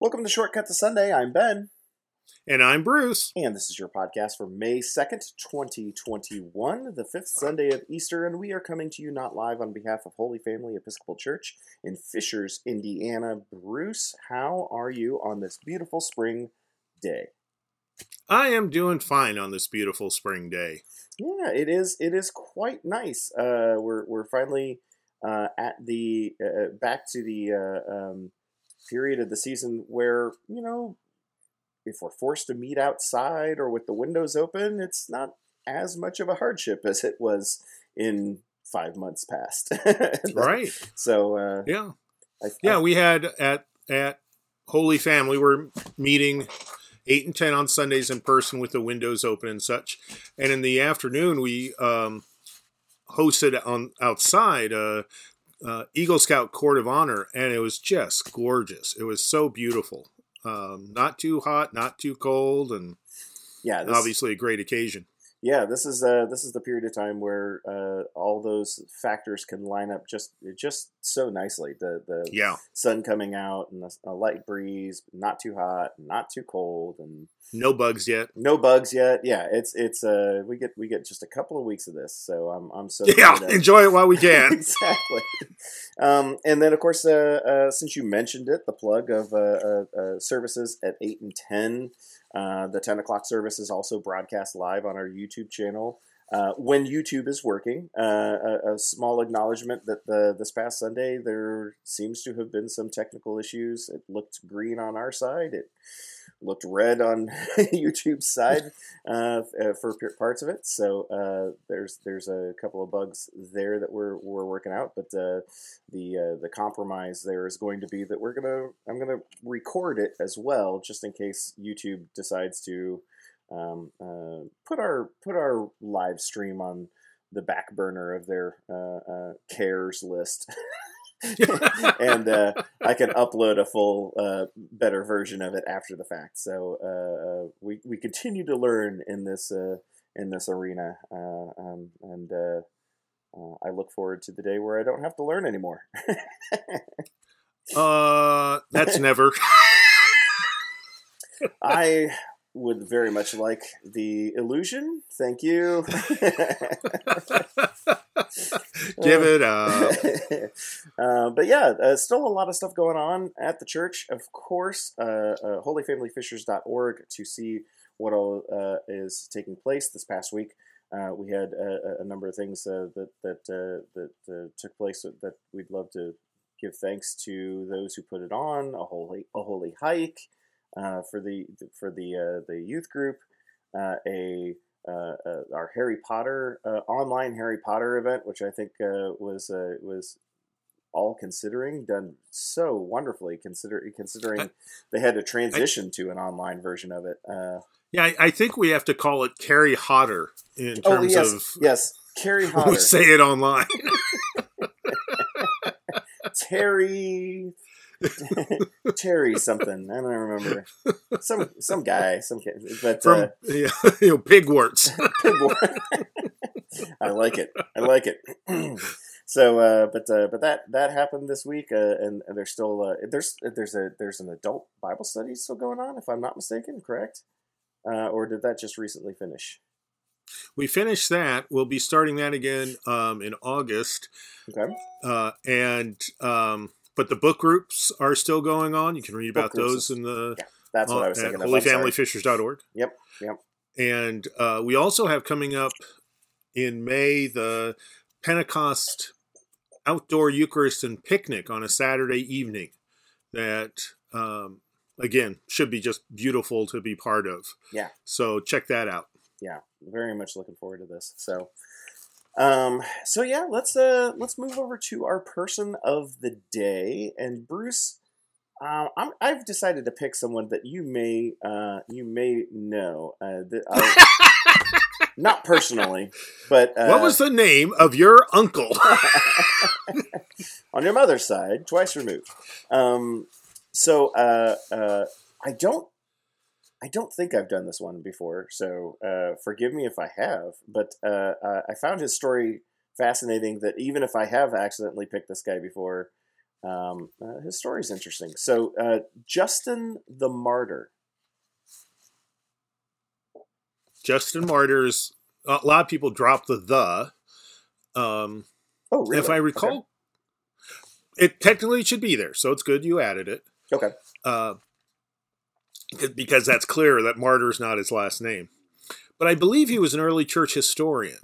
Welcome to Shortcut to Sunday. I'm Ben, And I'm Bruce. and this is your podcast for May 2nd, 2021, the fifth Sunday of Easter, and we are coming to you not live on behalf of Holy Family Episcopal Church in Fishers, Indiana. Bruce, how are you on this beautiful spring day? I am doing fine on this beautiful spring day. Yeah, it is. It is quite nice. Uh, we're we're finally uh, at the uh, back to the uh, um, period of the season where you know if we're forced to meet outside or with the windows open, it's not as much of a hardship as it was in five months past. Right. So uh, Yeah. I, Yeah, we had at at Holy Family, we're meeting eight and ten on Sundays in person with the windows open and such. And in the afternoon we um hosted on outside uh uh, Eagle Scout Court of Honor, and it was just gorgeous. It was so beautiful. Um, not too hot, not too cold, and yeah, this, obviously a great occasion. yeah, this is uh, this is the period of time where uh, all those factors can line up just just so nicely. The the Yeah, sun coming out and a, a light breeze, not too hot, not too cold, and no bugs yet. no bugs yet. Yeah, it's it's uh we get we get just a couple of weeks of this, so I'm I'm so Yeah, enjoy it while we can. exactly. Um, and then, of course, uh, uh, since you mentioned it, the plug of uh, uh, uh, services at 8 and 10. Uh, the 10 o'clock service is also broadcast live on our YouTube channel. Uh, when YouTube is working, uh, a, a small acknowledgement that the, this past Sunday there seems to have been some technical issues. It looked green on our side. It looked red on YouTube's side uh, uh, for parts of it. So uh, there's there's a couple of bugs there that we're we're working out. But uh, the uh, the compromise there is going to be that we're gonna I'm gonna record it as well, just in case YouTube decides to um, uh, put our put our live stream on the back burner of their cares list. and uh, I can upload a full, uh, better version of it after the fact. So uh, uh, we we continue to learn in this uh, in this arena, uh, um, and uh, uh, I look forward to the day where I don't have to learn anymore. Uh, that's never. I would very much like the illusion. Thank you. Give it up. uh, but yeah, uh, still a lot of stuff going on at the church. Of course, uh, uh, holyfamilyfishers.org to see what all uh, is taking place this past week. Uh, we had a, a number of things uh, that that uh, that uh, took place that, that we'd love to give thanks to those who put it on. A holy a holy hike uh, for the for the uh, the youth group. Uh, a uh, uh, our Harry Potter uh, online Harry Potter event, which I think uh, was uh, was all considering done so wonderfully. Consider considering they had to transition to an online version of it. Uh, Yeah, I, I think we have to call it Carrie Hotter in oh terms yes, of yes, Carrie when we say it online. Terry. Terry something I don't remember some some guy some kid but From uh, yeah, you know, pigworts. I like it. I like it. so, uh, but uh, but that that happened this week, uh, and, and there's still uh, there's there's a there's an adult Bible study still going on, if I'm not mistaken, correct? Uh, or did that just recently finish? we finished that. We'll be starting that again um, in August, Okay. uh, and um, but the book groups are still going on. You can read about those in the Yeah, that's what I was at thinking. of. Holyfamilyfishers.org. Yep. Yep. And uh, we also have coming up in May the Pentecost outdoor Eucharist and picnic on a Saturday evening. That um, again should be just beautiful to be part of. Yeah. So check that out. yeah, very much looking forward to this. So, um, so yeah, let's uh, let's move over to our person of the day, and Bruce. Um, I'm, I've decided to pick someone that you may uh, you may know. Uh, that I, not personally, but uh, what was the name of your uncle? on your mother's side, twice removed. Um, so uh, uh, I don't, I don't think I've done this one before. So uh, forgive me if I have. But uh, uh, I found his story fascinating. That even if I have accidentally picked this guy before, Um, uh, his story is interesting. So, uh, Justin the Martyr. Justin Martyr's. A lot of people drop the the. Um, Oh, really? If I recall, it technically should be there, so it's good you added it. Okay. Uh, because that's clear that Martyr is not his last name. But I believe he was an early church historian.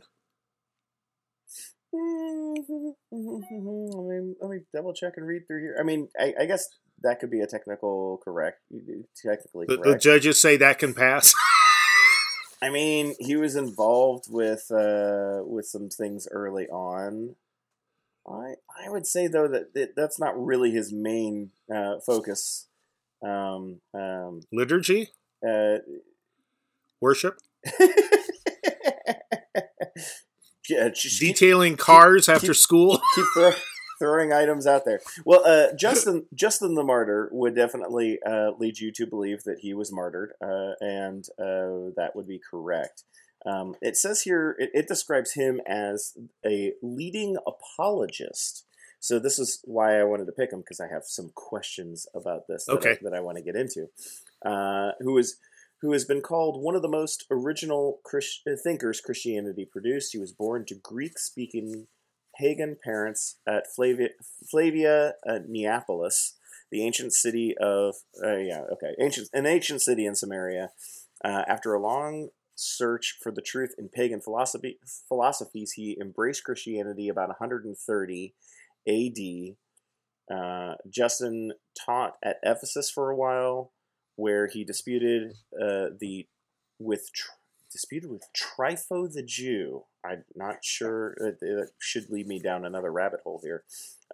let, me, let me double check and read through here. I mean, I, I guess that could be a technical correct, technically The, correct. the judges say that can pass. I mean, he was involved with uh, with some things early on. I I would say though that, that that's not really his main uh, focus. Um, um, Liturgy, uh, worship, yeah, just keep, detailing cars after keep- school. keep throw, throwing items out there. Well, uh, Justin Justin the martyr would definitely uh, lead you to believe that he was martyred, uh, and uh, that would be correct. Um, it says here it, it describes him as a leading apologist. So this is why I wanted to pick him because I have some questions about this that, I, that I want to get into. Uh, who is who has been called one of the most original Christ- thinkers Christianity produced. He was born to Greek-speaking pagan parents at Flavia, Flavia uh, Neapolis, the ancient city of uh, yeah okay ancient an ancient city in Samaria. Uh, after a long search for the truth in pagan philosophy philosophies, he embraced Christianity about 130 A.D. Uh, Justin taught at Ephesus for a while, where he disputed uh, the with tr- disputed with Trypho the Jew. I'm not sure it, it should lead me down another rabbit hole here.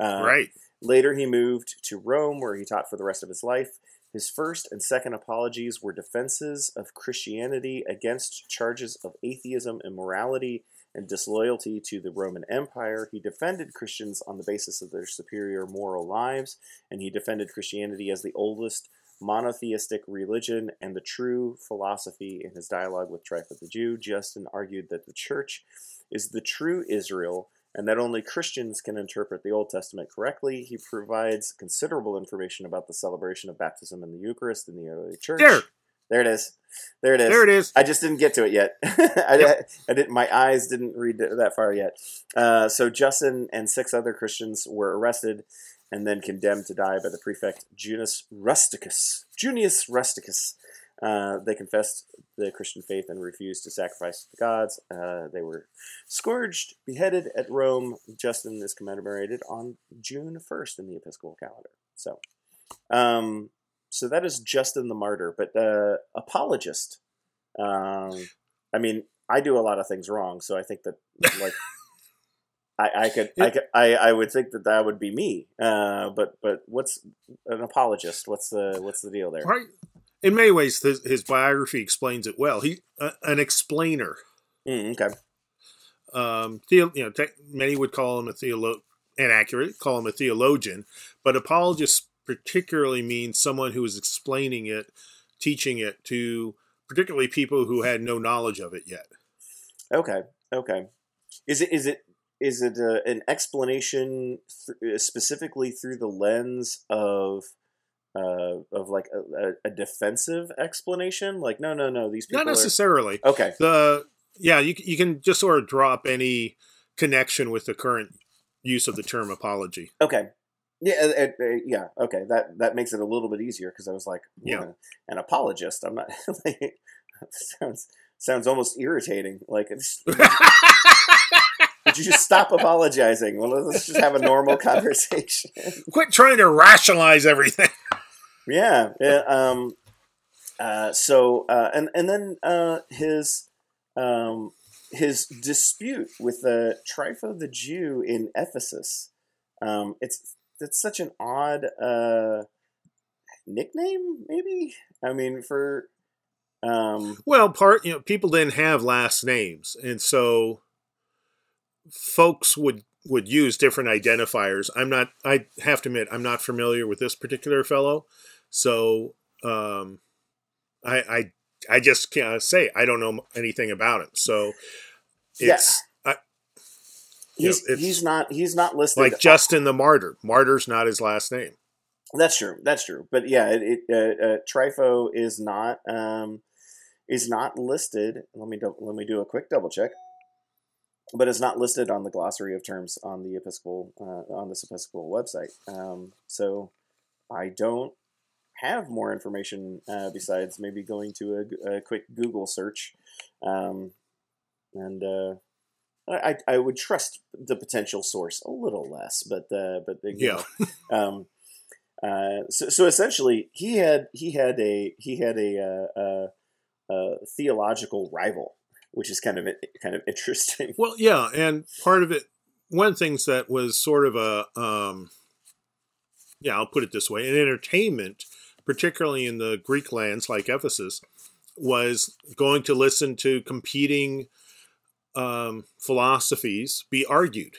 Uh, right. Later, he moved to Rome, where he taught for the rest of his life. His first and second apologies were defenses of Christianity against charges of atheism, immorality, and disloyalty to the Roman Empire. He defended Christians on the basis of their superior moral lives, and he defended Christianity as the oldest monotheistic religion and the true philosophy in his dialogue with Trypho the Jew. Justin argued that the church is the true Israel and that only Christians can interpret the Old Testament correctly. He provides considerable information about the celebration of baptism and the Eucharist in the early church. There. There it is. There it is. There it is. I just didn't get to it yet. I, I didn't. My eyes didn't read that far yet. Uh, so Justin and six other Christians were arrested and then condemned to die by the prefect Junius Rusticus. Junius Rusticus. Uh, they confessed the Christian faith and refused to sacrifice to the gods. Uh, they were scourged, beheaded at Rome. Justin is commemorated on June 1st in the Episcopal calendar. So, um, so that is Justin the Martyr, but uh, apologist. Um, I mean, I do a lot of things wrong, so I think that like I, I could, I could, I, I would think that that would be me. Uh, but but what's an apologist? What's the what's the deal there? Right. In many ways, his, his biography explains it well. He uh, an explainer. Mm, okay. Um, theo, you know, te- many would call him a theolo- inaccurate, call him a theologian, but apologist particularly means someone who is explaining it, teaching it to particularly people who had no knowledge of it yet. Okay. Okay. Is it is it is it uh, an explanation th- specifically through the lens of uh, of like a, a, a defensive explanation? Like, no, no, no. These people Not are necessarily. okay. The yeah, you you can just sort of drop any connection with the current use of the term apology. Okay. Yeah, uh, uh, uh, yeah. Okay, that that makes it a little bit easier because I was like, Yeah. yeah, an apologist. I'm not. like, sounds sounds almost irritating. Like, it's, would you just stop apologizing? Well, let's just have a normal conversation. Quit trying to rationalize everything. yeah. Yeah. Um. Uh. So. Uh. And and then uh. His. Um. His dispute with the Trypho the Jew in Ephesus. Um. It's it's such an odd uh nickname. Maybe. I mean for. Um. Well, part you know, people didn't have last names, and so folks would would use different identifiers. I'm not. I have to admit, I'm not familiar with this particular fellow, so um, I I I just can't say I don't know anything about him. So it's I, you know, He's he's not he's not listed like Justin the Martyr. Martyr's not his last name. That's true. That's true. But yeah, it, it uh, uh, Trypho is not um, is not listed. Let me do, let me do a quick double check. But it's not listed on the glossary of terms on the Episcopal uh, on this Episcopal website. Um, so I don't have more information uh, besides maybe going to a, a quick Google search, um, and uh, I, I would trust the potential source a little less, but uh, but you Yeah. know, um, uh, so, so essentially, he had he had a he had a, uh, uh, uh, theological rival, which is kind of kind of interesting. Well, yeah, and part of it, one of the things that was sort of a, um, yeah, I'll put it this way, an entertainment, particularly in the Greek lands like Ephesus, was going to listen to competing um, philosophies be argued,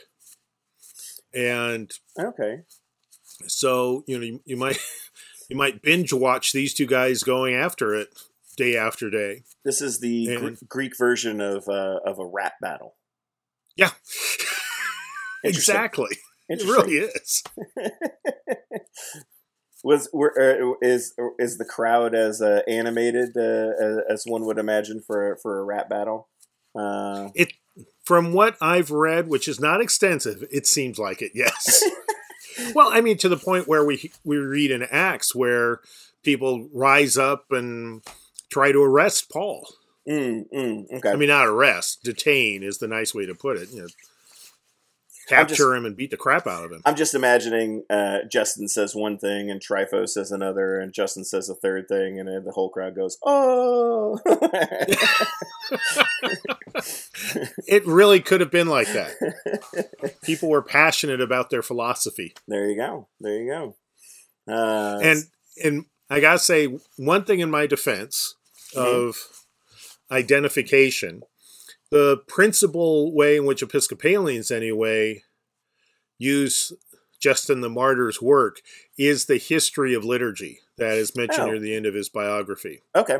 and Okay, so you know you, you might you might binge watch these two guys going after it day after day. this is the Gr- Greek version of uh, of a rap battle. Yeah, Interesting. exactly. It really is. Was were, uh, is is the crowd as uh, animated uh, as, as one would imagine for for a rap battle? Uh, It, from what I've read, which is not extensive, it seems like it. Yes. well, I mean, to the point where we we read in Acts where people rise up and try to arrest Paul. mm, mm, okay. I mean, not arrest, detain is the nice way to put it. You know, capture just- him and beat the crap out of him. I'm just imagining uh, Justin says one thing and Trypho says another, and Justin says a third thing, and then the whole crowd goes, "Oh!" It really could have been like that. People were passionate about their philosophy. there you go. There you go. Uh, and and I gotta say one thing in my defense Mhm. of identification, the principal way in which Episcopalians anyway use Justin the Martyr's work is the history of liturgy that is mentioned Oh. near the end of his biography. okay,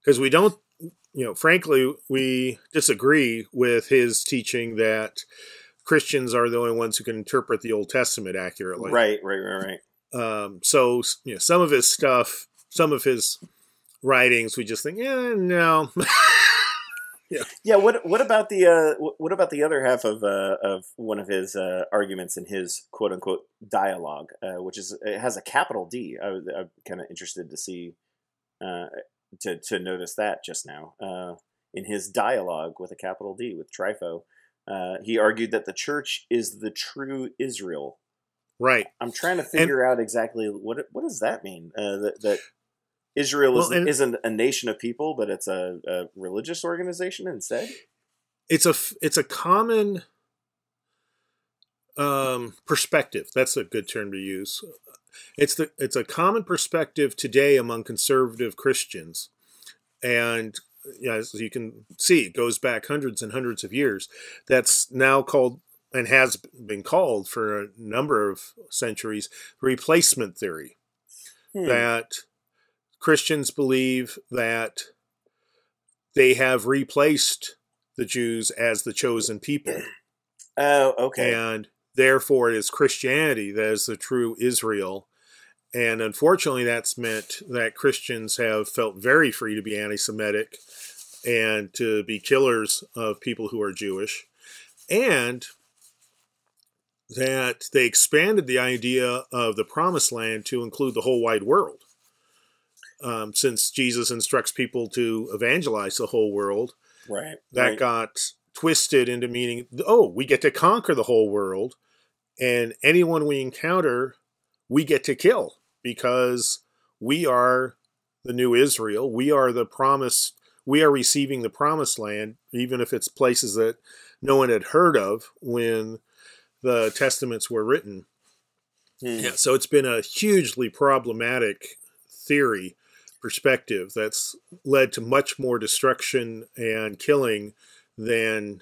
Because we don't, you know, frankly, we disagree with his teaching that Christians are the only ones who can interpret the Old Testament accurately right, right, right, right. um, so you know some of his stuff some of his writings we just think yeah no Yeah. Yeah. What What about the uh, What about the other half of uh, of one of his uh, arguments in his quote unquote dialogue, uh, which is it has a capital D. I, I'm kind of interested to see uh, to to notice that just now uh, in his dialogue with a capital D with Trypho. Uh, he argued that the church is the true Israel. right I'm trying to figure out exactly what what does that mean. Uh, that, that Israel is, Well, and- isn't a nation of people, but it's a, a religious organization instead. it's a it's a common um, perspective. That's a good term to use. It's the it's a common perspective today among conservative christians. And yeah, as you can see it goes back hundreds and hundreds of years. That's now called and has been called for a number of centuries replacement theory. Hmm. that Christians believe that they have replaced the Jews as the chosen people, Oh, okay. and therefore it is Christianity that is the true Israel. And unfortunately, that's meant that Christians have felt very free to be anti Semitic and to be killers of people who are Jewish. And that they expanded the idea of the promised land to include the whole wide world. Um, since Jesus instructs people to evangelize the whole world, right. that right. got twisted into meaning, oh, we get to conquer the whole world, and anyone we encounter, we get to kill because we are the new Israel. We are the promise. We are receiving the promised land, even if it's places that no one had heard of when the testaments were written. Hmm. Yeah, so it's been a hugely problematic theory perspective that's led to much more destruction and killing than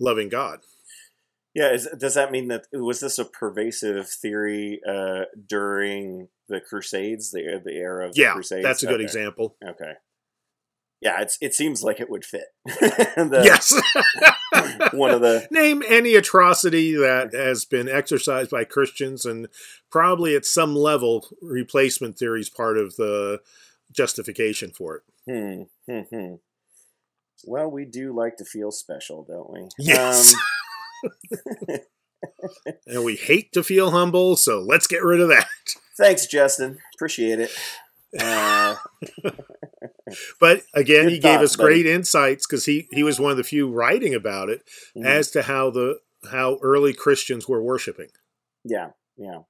loving God. Yeah, is, does that mean that was this a pervasive theory uh, during the Crusades, the the era of the Yeah, Crusades? that's a good Okay. example. Okay. Yeah, it's it seems like it would fit. The- yes. one of the Name any atrocity that has been exercised by Christians, and probably at some level, replacement theory is part of the justification for it. hmm, hmm, hmm. Well, we do like to feel special, don't we? Yes. Um, And we hate to feel humble, so let's get rid of that. thanks, Justin. Appreciate it. Uh, But again, Good he gave thought, us great insights because he, he was one of the few writing about it mhm. as to how the how early Christians were worshiping. Yeah, yeah,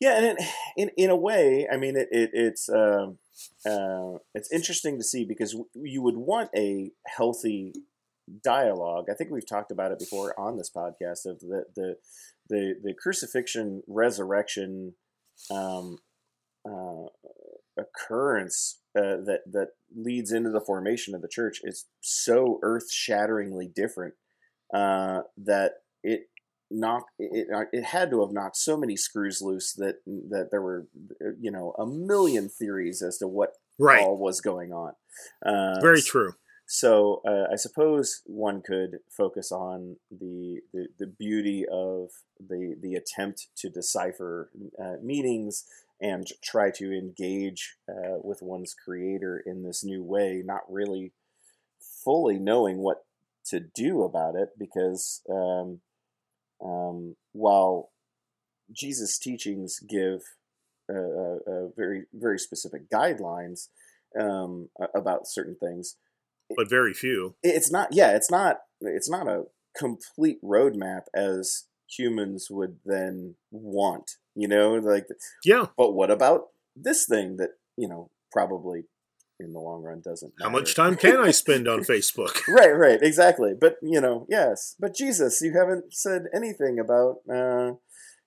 yeah. And it, in in a way, I mean, it, it it's um uh, it's interesting to see because you would want a healthy dialogue. I think we've talked about it before on this podcast of the the the, the crucifixion, resurrection, um, uh, occurrence uh, that that leads into the formation of the church is so earth shatteringly different uh, that it knocked it, it it had to have knocked so many screws loose that that there were you know a million theories as to what Right. all was going on. Uh, Very true. so uh, I suppose one could focus on the, the, the beauty of the the attempt to decipher uh, meanings and try to engage uh, with one's creator in this new way, not really fully knowing what to do about it, because um, um, while Jesus' teachings give uh, uh, uh, very very specific guidelines um, about certain things, But very few. it's not yeah it's not it's not a complete roadmap as humans would then want you know like Yeah. but what about this thing that you know probably in the long run doesn't How much time can I spend on Facebook? right right exactly. But you know yes. But jesus you haven't said anything about uh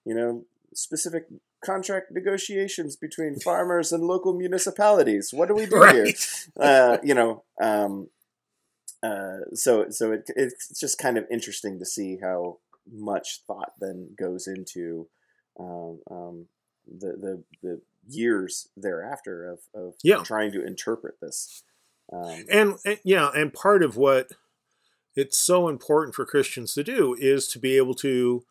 you know specific contract negotiations between farmers and local municipalities. What do we do here? Uh, you know, um, uh, so so it, it's just kind of interesting to see how much thought then goes into um, um, the, the the years thereafter of, of Yeah. trying to interpret this. Um, and, and yeah, and part of what it's so important for Christians to do is to be able to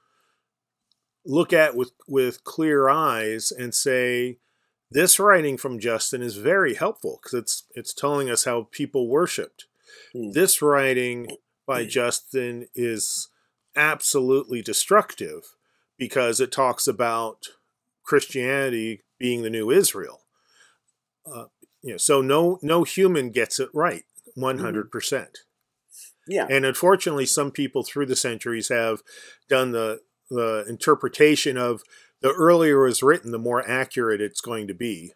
look at with with clear eyes and say this writing from Justin is very helpful because it's it's telling us how people worshipped. Hmm. This writing by Justin is absolutely destructive because it talks about Christianity being the new Israel. Uh, you know, so no no human gets it right one hundred percent. yeah, And unfortunately, some people through the centuries have done the the interpretation of the earlier it was written, the more accurate it's going to be.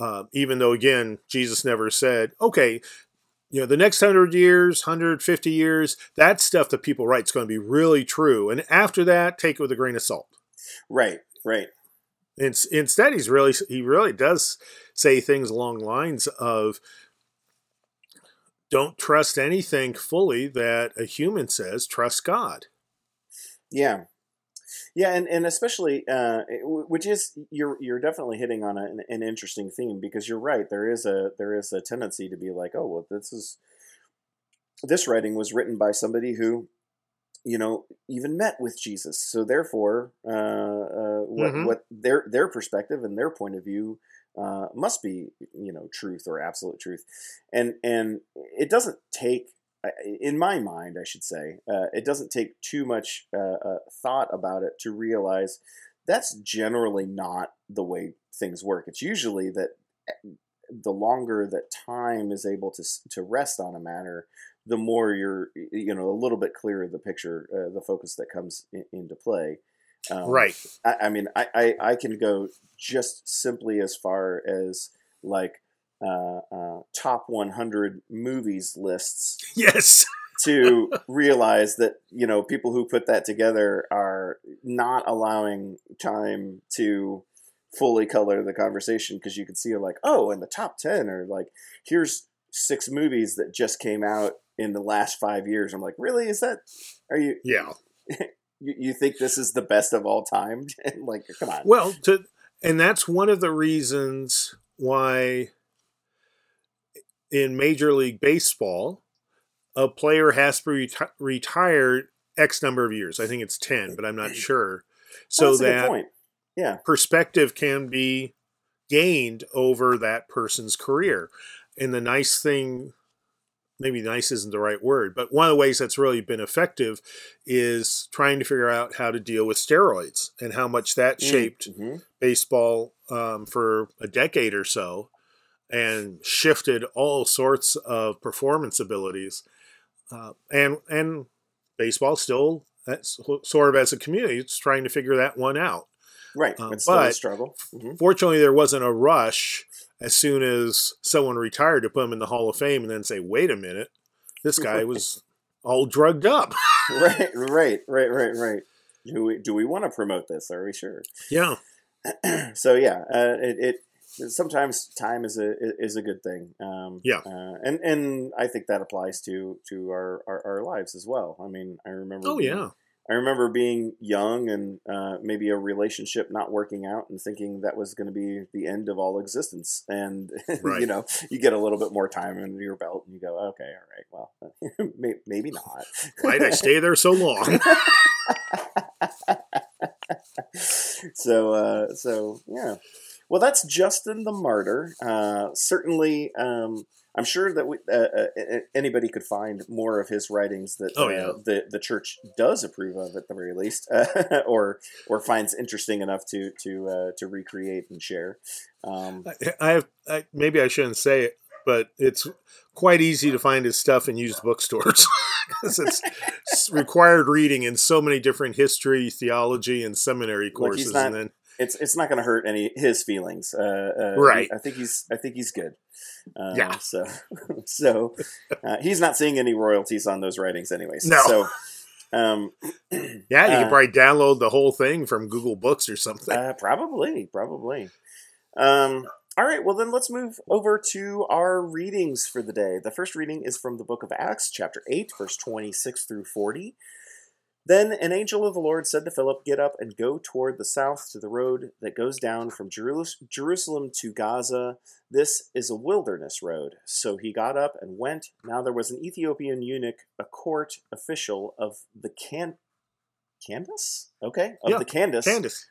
Uh, even though, again, Jesus never said, "Okay, you know, the next hundred years, hundred fifty years, that stuff that people write is going to be really true, and after that, take it with a grain of salt." right, right, In, instead, he's really he really does say things along lines of don't trust anything fully that a human says trust god yeah. Yeah, and, and especially, uh, which is you're you're definitely hitting on an, an interesting theme because you're right. There is a there is a tendency to be like, oh well, this is this writing was written by somebody who, you know, even met with Jesus. So therefore, uh, uh, what Mhm. what their their perspective and their point of view uh, must be, you know, truth or absolute truth, and and it doesn't take in my mind, I should say, uh, it doesn't take too much uh, uh, thought about it to realize that's generally not the way things work. It's usually that eh, the longer that time is able to to rest on a matter, the more you're you know a little bit clearer the picture, uh, the focus that comes in, into play. Um, right I, I mean, I, I, I can go just simply as far as like uh, uh, top 100 movies lists yes. to realize that you know people who put that together are not allowing time to fully color the conversation because you can see like oh in the top 10 or like here's six movies that just came out in the last five years. I'm like really? Is that are you yeah. you, you think this is the best of all time? Like come on. Well to and that's one of the reasons why in Major League Baseball, a player has to be reti- retired X number of years. I think it's 10, but I'm not sure. So good that. Yeah. perspective can be gained over that person's career. And the nice thing, maybe nice isn't the right word, but one of the ways that's really been effective is trying to figure out how to deal with steroids and how much that shaped Mhm. baseball um, for a decade or so and shifted all sorts of performance abilities. Uh, and and baseball still sort of as a community, it's trying to figure that one out. Right. Uh, it's still a but- struggle. Mhm. Fortunately, there wasn't a rush as soon as someone retired to put him in the Hall of Fame and then say, wait a minute, this guy was all drugged up. right, right, right, right, right. Do we do we want to promote this? Are we sure? yeah. so yeah, uh, it, it sometimes time is a is a good thing. Um, Yeah. uh, and and I think that applies to to our, our, our lives as well. I mean, I remember. Oh, being- yeah. I remember being young and uh, maybe a relationship not working out and thinking that was going to be the end of all existence. And you know, you get a little bit more time under your belt and you go, okay, all right, well, maybe not. Why'd I stay there so long? so uh, so yeah well that's justin the martyr uh, certainly um, i'm sure that we, uh, uh, anybody could find more of his writings that Oh, uh, yeah. the, the church does approve of at the very least uh, or or finds interesting enough to to uh, to recreate and share um, I have I, maybe I shouldn't say it, but it's quite easy to find his stuff in used bookstores because it's, it's required reading in so many different history, theology, and seminary Like, he's courses. not- and then it's it's not going to hurt any his feelings. Uh, uh, Right. I think he's I think he's good. Uh, Yeah. So so uh, he's not seeing any royalties on those writings, anyways. No. So um, yeah, you uh, can probably download the whole thing from Google Books or something. uh, probably probably. Um, all right. Well, then let's move over to our readings for the day. The first reading is from the book of Acts, chapter eight, verse twenty six through forty. Then an angel of the Lord said to Philip, Get up and go toward the south to the road that goes down from Jerusalem to Gaza. This is a wilderness road. So he got up and went. Now there was an Ethiopian eunuch, a court official of the Can- Candace? Okay, of Yeah, the Candace, Candace.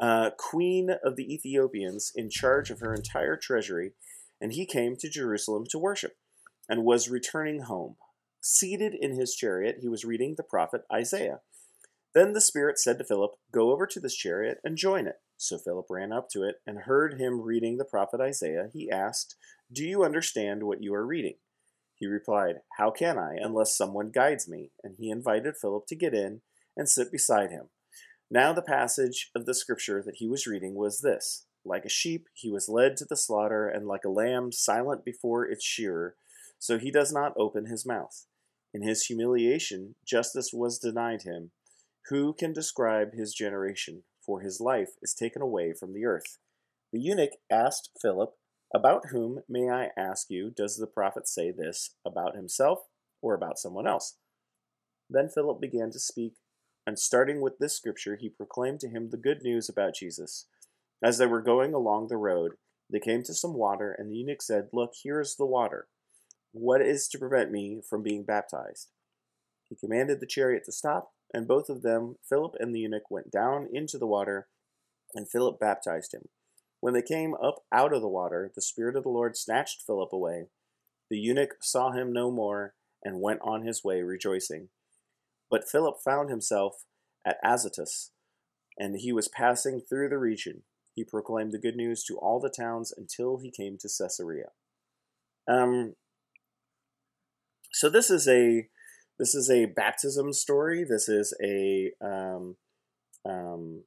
uh, queen of the Ethiopians, in charge of her entire treasury, and he came to Jerusalem to worship, and was returning home. Seated in his chariot, he was reading the prophet Isaiah. Then the Spirit said to Philip, Go over to this chariot and join it. So Philip ran up to it and heard him reading the prophet Isaiah. He asked, Do you understand what you are reading? He replied, How can I, unless someone guides me? And he invited Philip to get in and sit beside him. Now, the passage of the scripture that he was reading was this Like a sheep, he was led to the slaughter, and like a lamb silent before its shearer, so he does not open his mouth. In his humiliation, justice was denied him. Who can describe his generation? For his life is taken away from the earth. The eunuch asked Philip, About whom, may I ask you, does the prophet say this? About himself or about someone else? Then Philip began to speak, and starting with this scripture, he proclaimed to him the good news about Jesus. As they were going along the road, they came to some water, and the eunuch said, Look, here is the water. What is to prevent me from being baptized? He commanded the chariot to stop, and both of them, Philip and the eunuch, went down into the water, and Philip baptized him. When they came up out of the water, the Spirit of the Lord snatched Philip away. The eunuch saw him no more, and went on his way rejoicing. But Philip found himself at Azotus, and he was passing through the region. He proclaimed the good news to all the towns until he came to Caesarea. Um, so this is a this is a baptism story. This is a um, um,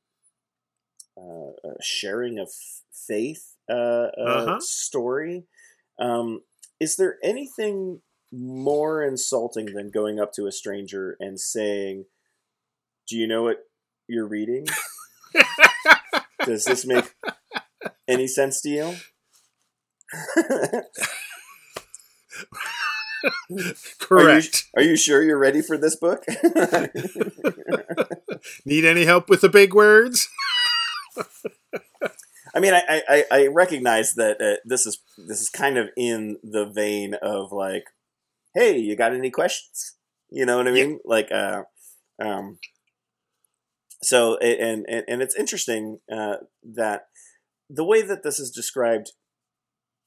uh, a sharing of faith uh, uh, Uh-huh. story. Um, is there anything more insulting than going up to a stranger and saying, "Do you know what you're reading? Does this make any sense to you?" Correct. Are you sure you're ready for this book? Need any help with the big words? I mean, I, I, I recognize that uh, this is this is kind of in the vein of like, hey, you got any questions? You know what I mean? Yeah. Like, uh, um, so and and and it's interesting uh, that the way that this is described.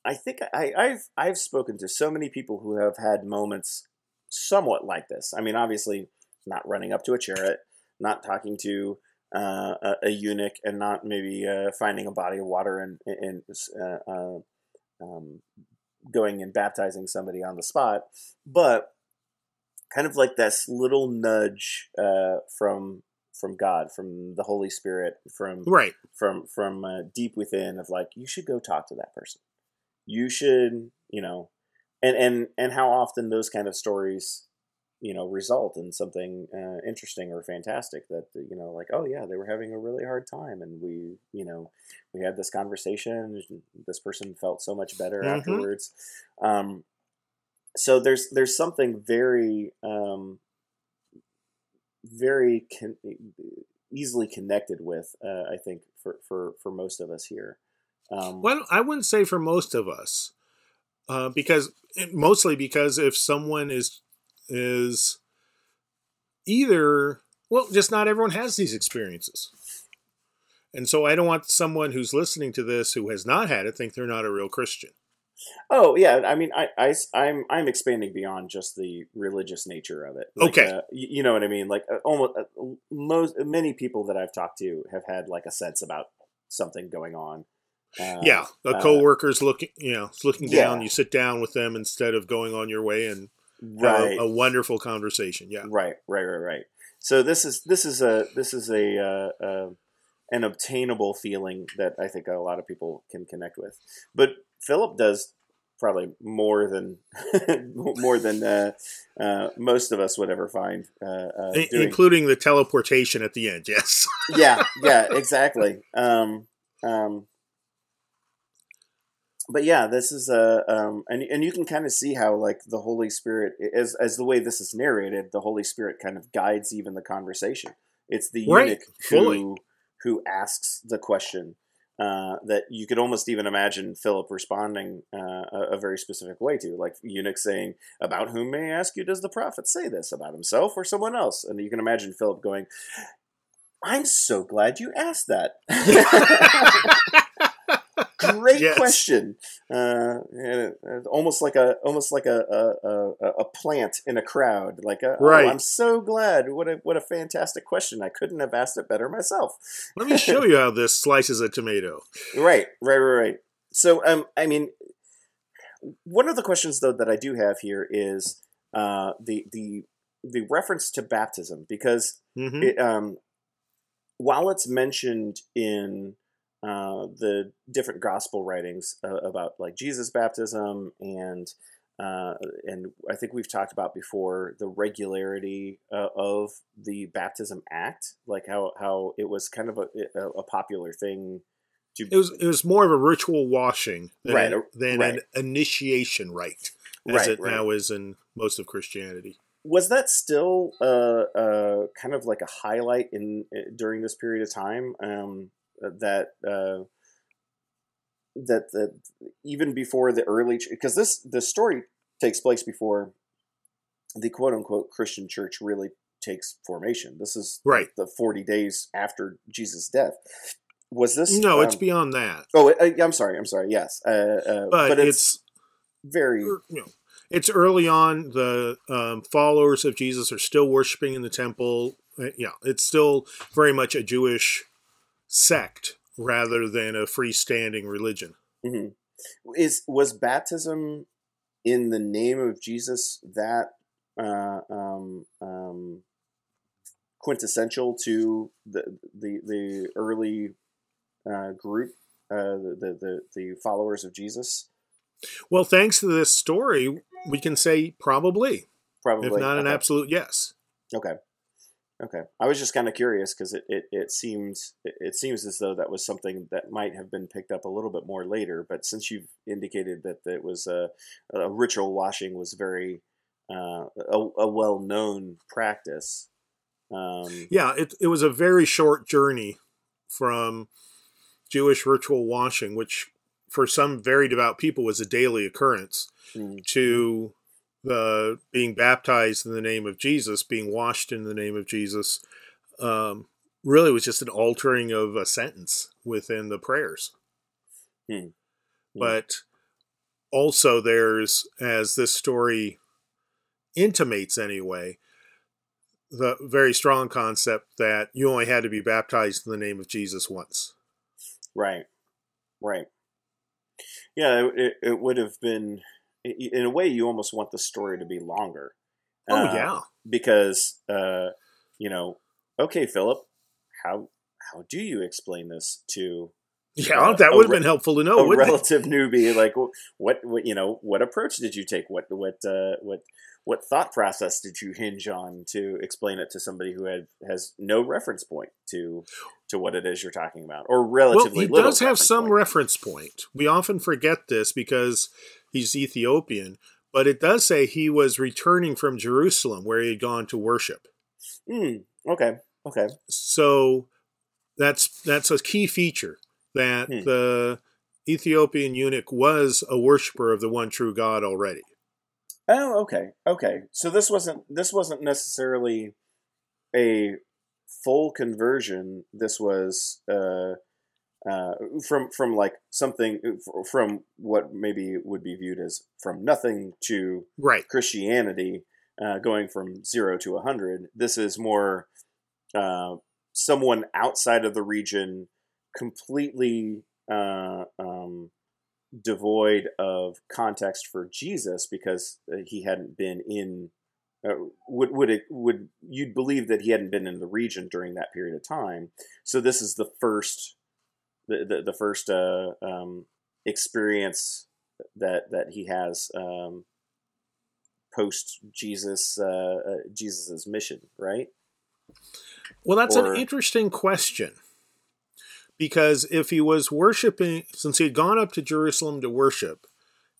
I think I, I've I've spoken to so many people who have had moments somewhat like this. I mean, obviously, not running up to a chariot, not talking to uh, a, a, eunuch, and not maybe uh, finding a body of water and, and uh, uh, um, going and baptizing somebody on the spot, but kind of like this little nudge uh, from from God, from the Holy Spirit, from right, from from uh, deep within of like you should go talk to that person. You should, you know, and and and how often those kind of stories you know result in something uh, interesting or fantastic that you know like oh yeah they were having a really hard time and we you know we had this conversation this person felt so much better mm-hmm. afterwards um, so there's there's something very um, very con- easily connected with uh, i think for for for most of us here um, well i wouldn't say for most of us uh, because mostly because if someone is is either well, just not everyone has these experiences. And so I don't want someone who's listening to this who has not had it think they're not a real Christian. Oh yeah, I mean, I, I I'm I'm expanding beyond just the religious nature of it. Like, okay, uh, you, you, know what I mean. Like uh, almost uh, most many people that I've talked to have had like a sense about something going on. Uh, yeah, a uh, coworker's looking, you know, looking down. Yeah. You sit down with them instead of going on your way and right. a, a, wonderful conversation. Yeah, right, right, right, right. So this is this is a this is a uh, uh, an obtainable feeling that I think a lot of people can connect with. But Philip does probably more than more than uh, uh, most of us would ever find, uh, uh including the teleportation at the end. Yes. yeah. Yeah. Exactly. Um, um, but yeah, this is a um, and and you can kind of see how like the Holy Spirit as as the way this is narrated, the Holy Spirit kind of guides even the conversation. It's the right. eunuch who who asks the question uh, that you could almost even imagine Philip responding uh, a, a, very specific way to, like eunuch saying, "About whom may I ask you? Does the prophet say this about himself or someone else?" And you can imagine Philip going, "I'm so glad you asked that." Great yes. question. Uh, almost like a almost like a a, a, a plant in a crowd. Like, a, uh, right. Oh, I'm so glad. What a what a fantastic question. I couldn't have asked it better myself. Let me show you how this slices a tomato. Right, right, right, right. So, um, I mean, one of the questions though that I do have here is uh, the the the reference to baptism because mm-hmm. it, um, while it's mentioned in uh, the different gospel writings uh, about like Jesus' baptism and uh, and I think we've talked about before the regularity uh, of the baptism act, like how how it was kind of a, a popular thing. To, it was it was more of a ritual washing than, right, a, than right. an initiation rite, as right, it now is in most of Christianity. Was that still uh, uh, kind of like a highlight in during this period of time? Um, that uh, that that even before the early because this the story takes place before the quote unquote Christian church really takes formation. This is right the forty days after Jesus' death. Was this? No, um, it's beyond that. Oh, I, am sorry. I'm sorry. Yes, uh, uh, but, but, it's, it's very. You know, it's early on. The um, followers of Jesus are still worshiping in the temple. Uh, yeah, it's still very much a Jewish sect rather than a freestanding religion. Mm-hmm. Is was baptism in the name of Jesus that uh, um, um, quintessential to the the, the early uh, group, uh, the, the the followers of Jesus? Well, thanks to this story, we can say probably, probably, if not okay. an absolute yes. Okay. Okay, I was just kind of curious because it, it, it seems it seems as though that was something that might have been picked up a little bit more later. But since you've indicated that it was a, a ritual washing was very uh, a, a well known practice. Um, yeah, it it was a very short journey from Jewish ritual washing, which for some very devout people was a daily occurrence, Mm. to the being baptized in the name of Jesus, being washed in the name of Jesus, um, really was just an altering of a sentence within the prayers. Hmm. Hmm. But also, there's, as this story intimates anyway, the very strong concept that you only had to be baptized in the name of Jesus once. Right. Right. Yeah, it, it would have been, in a way, you almost want the story to be longer. Oh, Uh, yeah. Because, uh, you know, okay, Philip, how how do you explain this to Yeah, uh, that would have re- been helpful to know, a wouldn't it? relative newbie? Like, what, what, you know, what approach did you take? What, what, uh, what, what thought process did you hinge on to explain it to somebody who had has no reference point to to what it is you're talking about, or Well, relatively he little does have some point? reference point. We often forget this because he's Ethiopian, but it does say he was returning from Jerusalem where he had gone to worship. Mm, okay. Okay. So that's that's a key feature that Hmm. the Ethiopian eunuch was a worshiper of the one true God already. Oh, okay. Okay. So this wasn't this wasn't necessarily a full conversion. This was uh, uh, from from like something from what maybe would be viewed as from nothing to Right. Christianity, uh, going from zero to a hundred. This is more uh, someone outside of the region, completely uh, um, devoid of context for Jesus because uh, he hadn't been in. Uh, would would it would you'd believe that he hadn't been in the region during that period of time? So this is the first, the the, the first uh, um, experience that that he has um, post Jesus uh, uh, Jesus's mission, right? Well, that's Or- an interesting question. Because if he was worshiping, since he had gone up to Jerusalem to worship,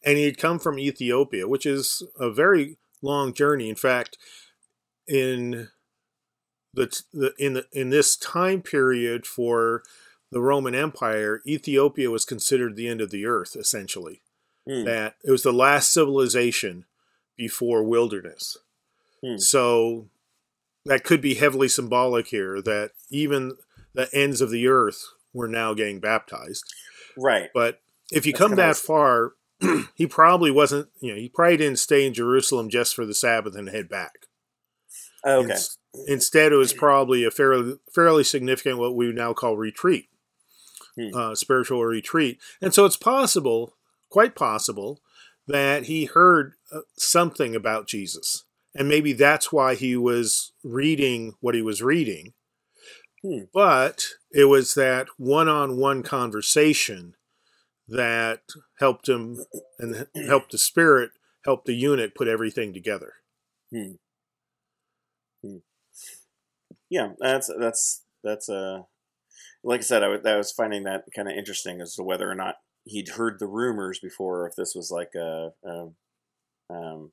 and he had come from Ethiopia, which is a very long journey. In fact, in the, the in the in this time period for the Roman Empire, Ethiopia was considered the end of the earth, essentially. Hmm. That it was the last civilization before wilderness. Hmm. So that could be heavily symbolic here that even the ends of the earth were now getting baptized. Right. But if you That's come that far, he probably wasn't, you know, he probably didn't stay in Jerusalem just for the Sabbath and head back. Okay. Ins- Instead, it was probably a fairly fairly significant what we now call retreat, Hmm. uh, spiritual retreat. And so it's possible, quite possible, that he heard uh, something about Jesus, and maybe that's why he was reading what he was reading. Hmm. But it was that one-on-one conversation that helped him and helped the spirit, helped the eunuch put everything together. Yeah, that's that's that's uh like I said, I was, finding that kind of interesting as to whether or not he'd heard the rumors before, or if this was like a, a um,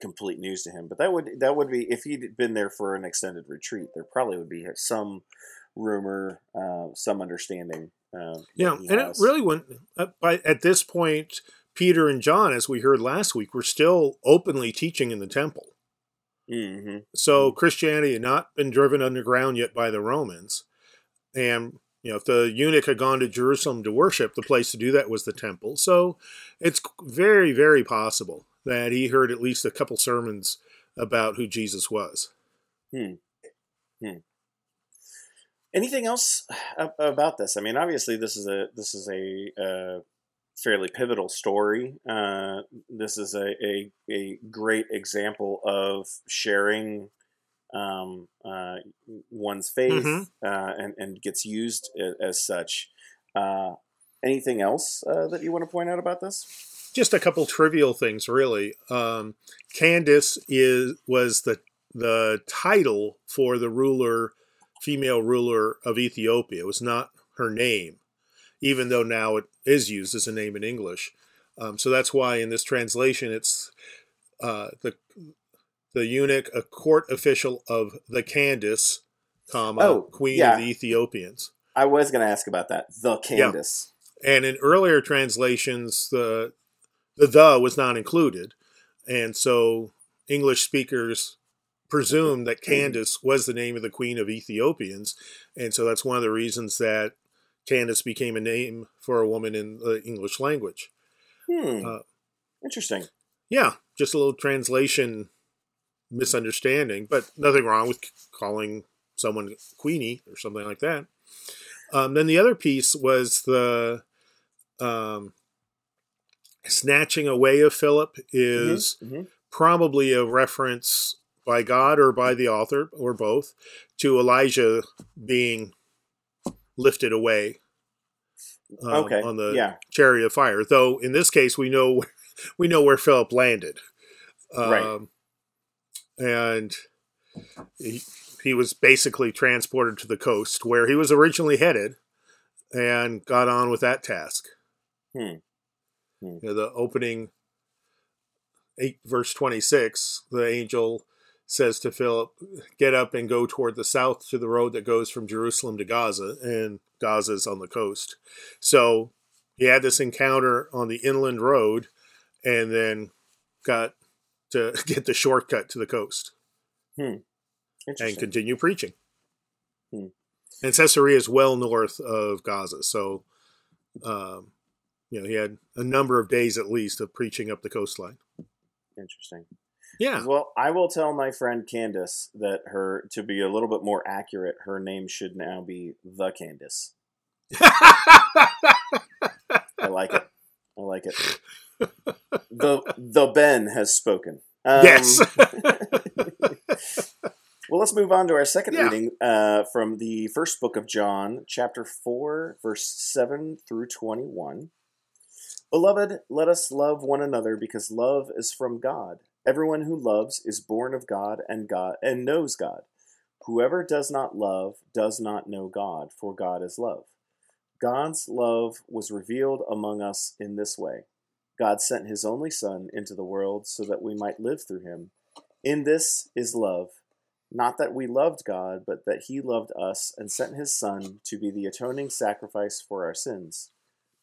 complete news to him. But that would that would be if he'd been there for an extended retreat, there probably would be some rumor, uh, some understanding. Uh, Yeah, and it really went. Uh, by at this point, Peter and John, as we heard last week, were still openly teaching in the temple. Mhm. So Christianity had not been driven underground yet by the Romans, and you know, if the eunuch had gone to Jerusalem to worship, the place to do that was the temple. So it's very, very possible that he heard at least a couple sermons about who Jesus was. hmm. Hmm. Anything else about this? I mean, obviously, this is a this is a uh, fairly pivotal story. Uh, this is a, a a great example of sharing um, uh, one's faith, Mhm. uh, and and gets used as such. Uh, anything else uh, that you want to point out about this? just a couple trivial things really um, candace is was the the title for the ruler female ruler of ethiopia it was not her name even though now it is used as a name in english um, so that's why in this translation it's uh, the the eunuch a court official of the candace comma Oh, queen yeah. of the ethiopians I was going to ask about that. The Candace. Yeah. And in earlier translations, the the the was not included, and so English speakers presumed that Candace was the name of the queen of Ethiopians, and so that's one of the reasons that Candace became a name for a woman in the English language. Hmm. Uh, Interesting. Yeah, just a little translation misunderstanding, but nothing wrong with calling someone Queenie or something like that. Um, then the other piece was the um, snatching away of Philip is mm-hmm, mm-hmm. probably a reference by God or by the author or both to Elijah being lifted away um, okay. on the yeah. chariot of fire. Though in this case, we know we know where Philip landed. Um, right. And he, he was basically transported to the coast where he was originally headed and got on with that task. Hmm. Hmm. You know, the opening 8 verse 26, the angel says to Philip, Get up and go toward the south to the road that goes from Jerusalem to Gaza, and Gaza's on the coast. So he had this encounter on the inland road and then got to get the shortcut to the coast hmm. and continue preaching. Hmm. And Caesarea is well north of Gaza, so um, you know he had a number of days at least of preaching up the coastline. Interesting. Yeah. Well, I will tell my friend Candace that her to be a little bit more accurate, her name should now be the Candace. I like it. I like it. the the Ben has spoken. Um, yes. well, let's move on to our second yeah. reading uh, from the first book of John, chapter four, verse seven through twenty-one. Beloved, let us love one another because love is from God. Everyone who loves is born of God and God and knows God. Whoever does not love does not know God, for God is love. God's love was revealed among us in this way. God sent his only Son into the world so that we might live through him. In this is love, not that we loved God, but that he loved us and sent his Son to be the atoning sacrifice for our sins.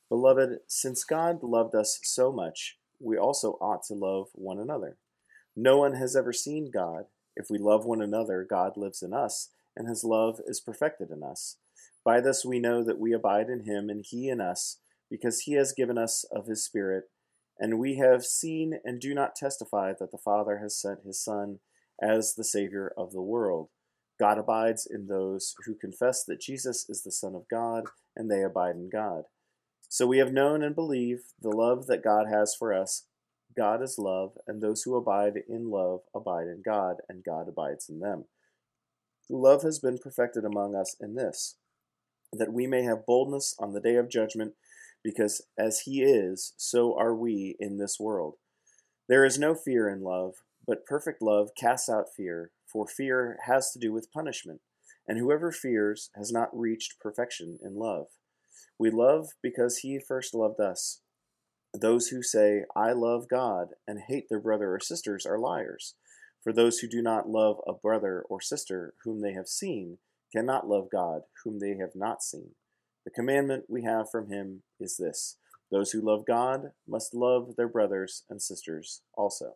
Beloved, since God loved us so much, we also ought to love one another. No one has ever seen God. If we love one another, God lives in us, and his love is perfected in us. By this we know that we abide in him and he in us, because he has given us of his Spirit. And we have seen and do not testify that the Father has sent his Son as the Savior of the world. God abides in those who confess that Jesus is the Son of God, and they abide in God. So we have known and believe the love that God has for us. God is love, and those who abide in love abide in God, and God abides in them. Love has been perfected among us in this, that we may have boldness on the day of judgment because as he is, so are we in this world. There is no fear in love, but perfect love casts out fear, for fear has to do with punishment, and whoever fears has not reached perfection in love. We love because he first loved us. Those who say, I love God, and hate their brother or sisters are liars. For those who do not love a brother or sister whom they have seen cannot love God, whom they have not seen. The commandment we have from him is this those who love God must love their brothers and sisters also.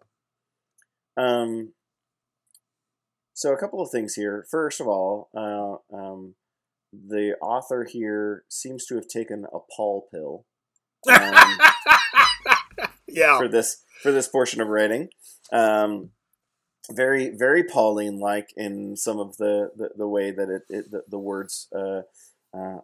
Um, so, a couple of things here. First of all, uh, um, the author here seems to have taken a Paul pill. Um, yeah. For this for this portion of writing, um, very very Pauline like in some of the, the, the way that it, it the, the words uh, uh,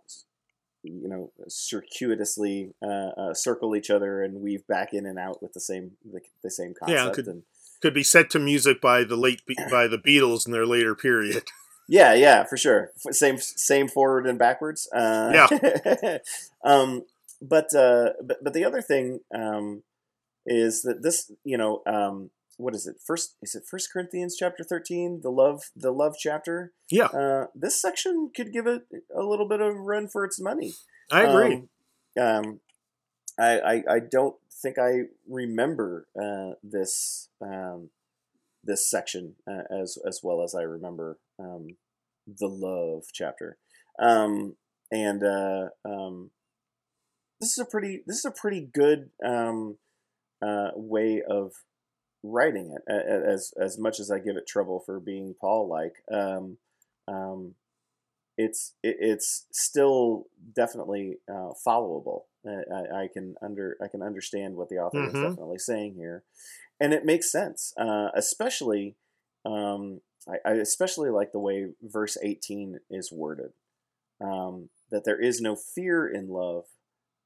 you know circuitously uh, uh, circle each other and weave back in and out with the same the, the same concept. Yeah, could, and, could be set to music by the late by the Beatles in their later period. Yeah, yeah, for sure. Same same forward and backwards. Uh, yeah. um, but uh, but but the other thing um, is that this you know um, what is it? First is it first corinthians chapter 13 the love the love chapter? Yeah. Uh, this section could give it a little bit of run for its money. I agree. Um, um I, I, I don't think i remember uh, this um, this section uh, as as well as i remember um, the love chapter. Um, and uh, um, this is a pretty this is a pretty good um, uh, way of writing it. As as much as I give it trouble for being Paul like, um, um, it's it, it's still definitely uh, followable. I, I, can under I can understand what the author mm-hmm. is definitely saying here, and it makes sense, uh, especially. Um, I, I, especially like the way verse 18 is worded. Um, that there is no fear in love,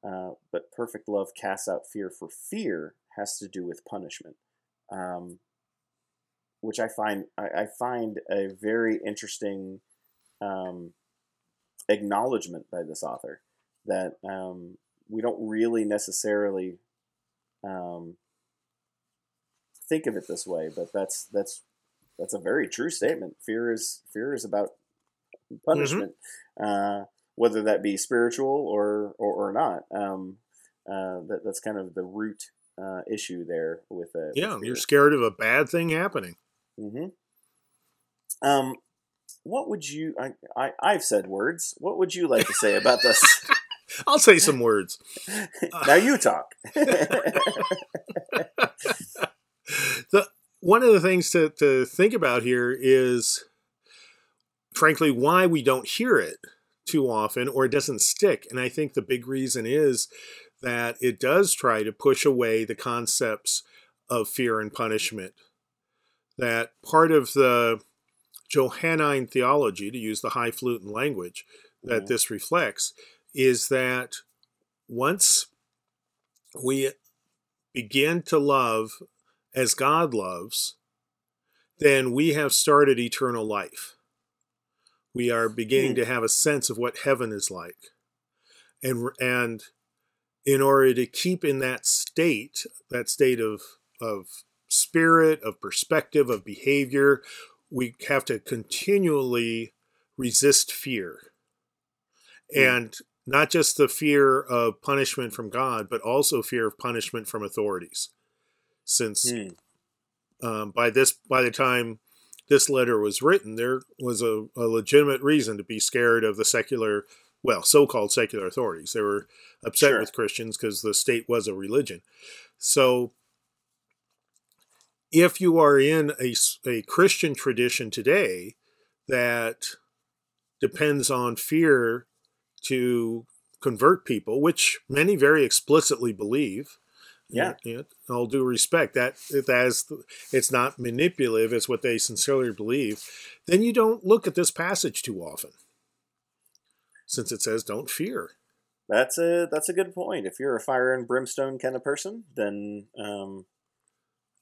uh, but perfect love casts out fear, for fear has to do with punishment, um, which I find I, I, find a very interesting um, acknowledgement by this author that um, we don't really necessarily um, think of it this way, but that's that's that's a very true statement. Fear is fear is about punishment. Mm-hmm. Uh, whether that be spiritual or or, or not. Um, uh, that, that's kind of the root uh, issue there with it. Yeah, with you're scared of a bad thing happening. Mm-hmm. Um, what would you? I, I I've said words. What would you like to say about this? I'll say some words. now you talk. the one of the things to, to think about here is frankly why we don't hear it too often or it doesn't stick. And I think the big reason is that it does try to push away the concepts of fear and punishment. That part of the Johannine theology, to use the high highfalutin language that mm-hmm. this reflects, is that once we begin to love as God loves, then we have started eternal life we are beginning to have a sense of what heaven is like. And, and in order to keep in that state, that state of, of spirit, of perspective, of behavior, we have to continually resist fear. And not just the fear of punishment from God, but also fear of punishment from authorities. Since mm. um, by this, by the time this letter was written, there was a, a legitimate reason to be scared of the secular, well, so called secular authorities. They were upset sure. with Christians because the state was a religion. So if you are in a, a Christian tradition today that depends on fear to convert people, which many very explicitly believe, yeah. yeah. All due respect, that that is, it's not manipulative. It's what they sincerely believe. Then you don't look at this passage too often, since it says "don't fear." That's a that's a good point. If you're a fire and brimstone kind of person, then um,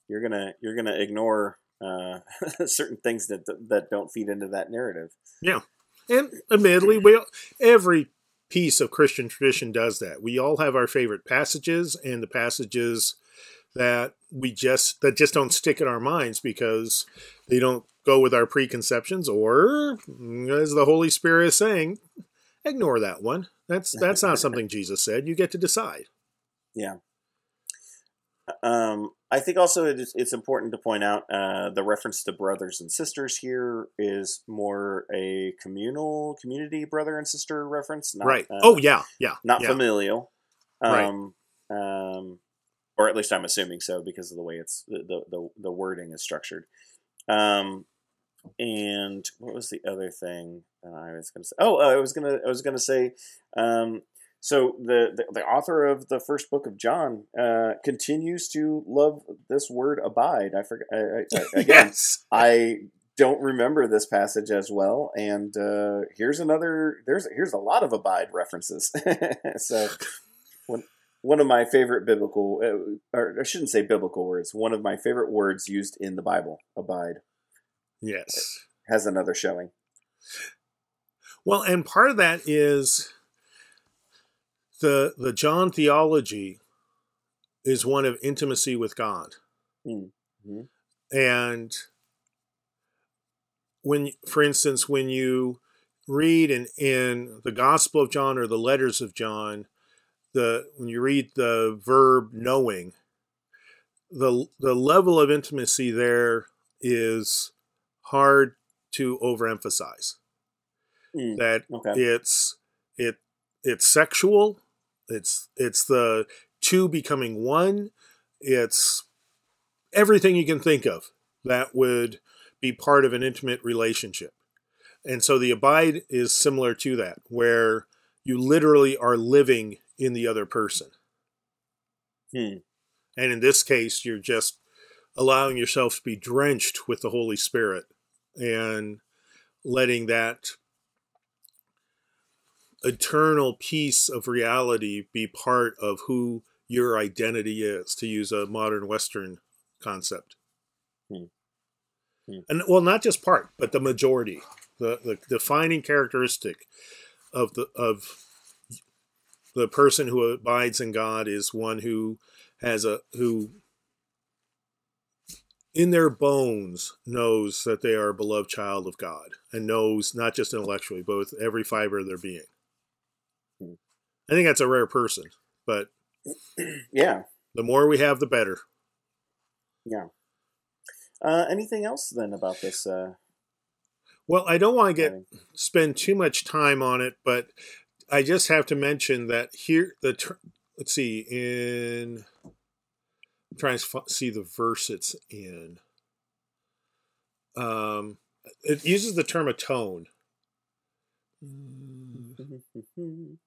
you're gonna you're gonna ignore uh, certain things that that don't feed into that narrative. Yeah, and admittedly, we every piece of Christian tradition does that. We all have our favorite passages and the passages that we just that just don't stick in our minds because they don't go with our preconceptions or as the Holy Spirit is saying, ignore that one. That's that's not something Jesus said. You get to decide. Yeah. Um, I think also it is, it's important to point out uh, the reference to brothers and sisters here is more a communal community brother and sister reference. Not, right. Uh, oh yeah, yeah. Not yeah. familial. Um, right. Um, or at least I'm assuming so because of the way it's the the, the wording is structured. Um, and what was the other thing that I was going to say? Oh, uh, I was gonna I was gonna say um, so the, the, the author of the first book of John uh, continues to love this word abide. I forget I, I, again. yes. I don't remember this passage as well, and uh, here's another. There's here's a lot of abide references. so one one of my favorite biblical, uh, or I shouldn't say biblical words. One of my favorite words used in the Bible, abide. Yes, has another showing. Well, and part of that is the the John theology is one of intimacy with God. Mm-hmm. And when for instance when you read in, in the Gospel of John or the letters of John, the when you read the verb knowing, the the level of intimacy there is hard to overemphasize. Mm, that okay. it's It it's sexual. It's it's the two becoming one. It's everything you can think of that would be part of an intimate relationship. And so the abide is similar to that, where you literally are living in the other person. Hmm. And in this case, you're just allowing yourself to be drenched with the Holy Spirit and letting that eternal piece of reality be part of who your identity is, to use a modern Western concept. Hmm. Hmm. And well, not just part, but the majority. The, the defining characteristic of the of the person who abides in God is one who has a who in their bones knows that they are a beloved child of God and knows not just intellectually but with every fiber of their being. Hmm. I think that's a rare person, but Yeah. the more we have the better. Yeah. Uh, anything else then about this? Uh, Well, I don't want to get spend too much time on it, but I just have to mention that here the let's see in I'm trying to f- see the verse it's in. Um, it uses the term atone.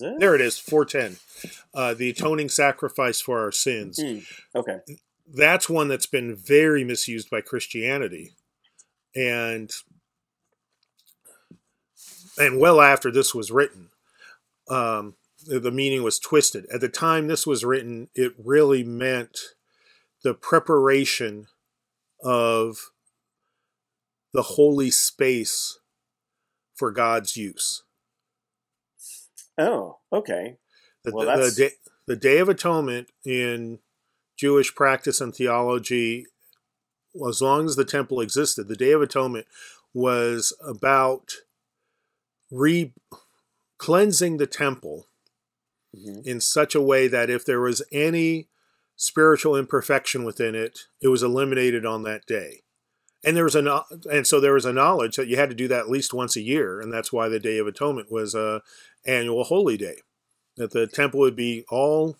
It? There it is, four ten. Uh, the atoning sacrifice for our sins. Hmm. Okay. that's one that's been very misused by Christianity, and and well after this was written, um, the meaning was twisted. At the time this was written, it really meant the preparation of the holy space for God's use. Oh, okay. The, Well, the- the day, the Day of Atonement in Jewish practice and theology, as long as the temple existed, the Day of Atonement was about re cleansing the temple Mhm. in such a way that if there was any spiritual imperfection within it, it was eliminated on that day. And there was a and so there was a knowledge that you had to do that at least once a year, and that's why the Day of Atonement was a annual holy day. That the temple would be all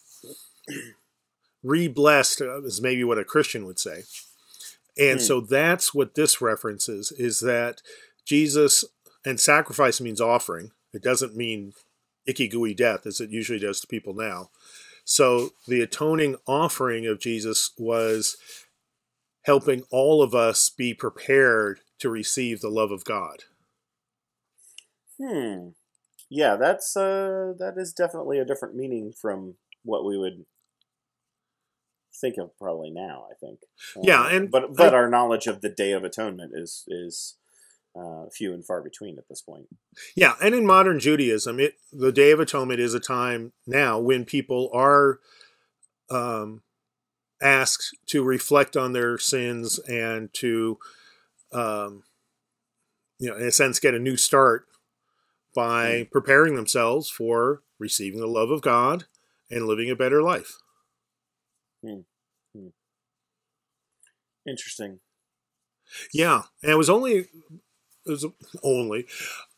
re-blessed, uh, is maybe what a Christian would say. And Hmm. so that's what this references is that Jesus and sacrifice means offering. It doesn't mean icky gooey death as it usually does to people now. So the atoning offering of Jesus was helping all of us be prepared to receive the love of God. Hmm. Yeah, that's uh, that is definitely a different meaning from what we would think of probably now. I think. Yeah, Uh, and but but I- our knowledge of the Day of Atonement is is uh, few and far between at this point. Yeah, and in modern Judaism, it the Day of Atonement is a time now when people are um, asked to reflect on their sins and to, um, you know, in a sense, get a new start by preparing themselves for receiving the love of God and living a better life. Interesting. Yeah, and it was only was only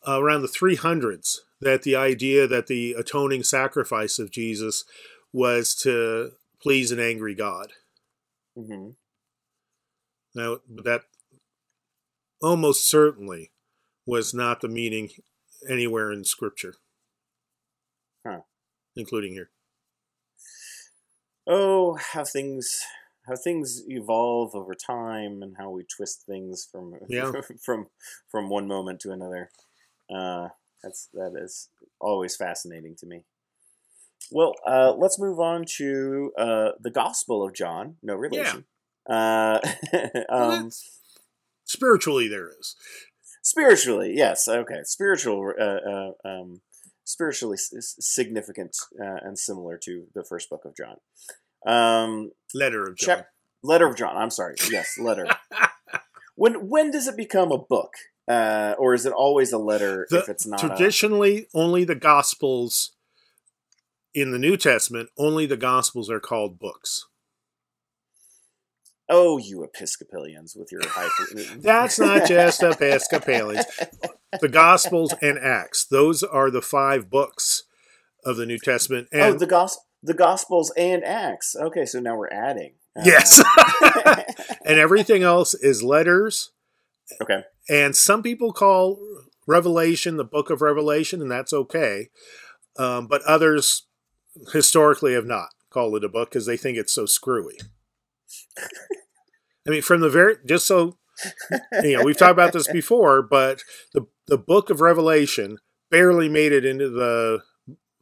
uh, around the 300s that the idea that the atoning sacrifice of Jesus was to please an angry God. hmm Now, that almost certainly was not the meaning anywhere in Scripture, Huh. including here. Oh, how things how things evolve over time and how we twist things from Yeah. from from one moment to another. Uh, that's that is always fascinating to me. Well, uh, let's move on to uh, the Gospel of John. No relation. Uh, um, Spiritually, there is. spiritually, yes. Okay, spiritual. Uh, uh, um, spiritually significant uh, and similar to the first book of John. Um, Letter of John. Chap- letter of John. I'm sorry. Yes, letter. when when does it become a book, uh, or is it always a letter The- if it's not? a- Traditionally, only the Gospels in the New Testament, only the Gospels are called books. Oh, you Episcopalians with your high. That's not just Episcopalians. The Gospels and Acts; those are the five books of the New Testament. oh, And the gos the Gospels and Acts. Okay, so now we're adding. Uh, yes, and everything else is letters. okay. And some people call Revelation the Book of Revelation, and that's okay. Um, but others historically have not called it a book because they think it's so screwy. I mean, from the very just so you know, we've talked about this before, but the the Book of Revelation barely made it into the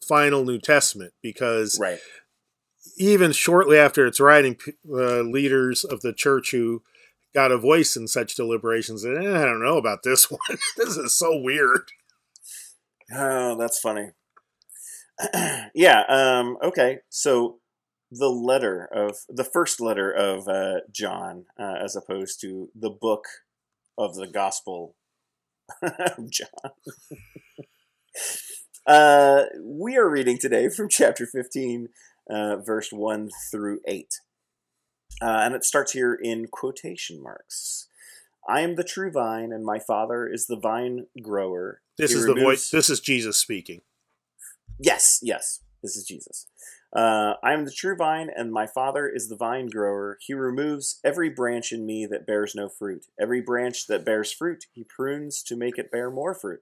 final New Testament because Right. even shortly after its writing, uh, leaders of the church who got a voice in such deliberations said, eh, I don't know about this one. this is so weird. Oh, that's funny. yeah. Um, okay. So the letter of the first letter of uh, John, uh, as opposed to the book of the Gospel of John. uh, we are reading today from chapter fifteen, uh, verse one through eight, uh, and it starts here in quotation marks. I am the true vine, and my Father is the vine grower. This He is the voice. This is Jesus speaking. Yes, yes, this is Jesus. Uh, I am the true vine, and my Father is the vine grower. He removes every branch in me that bears no fruit. Every branch that bears fruit, he prunes to make it bear more fruit.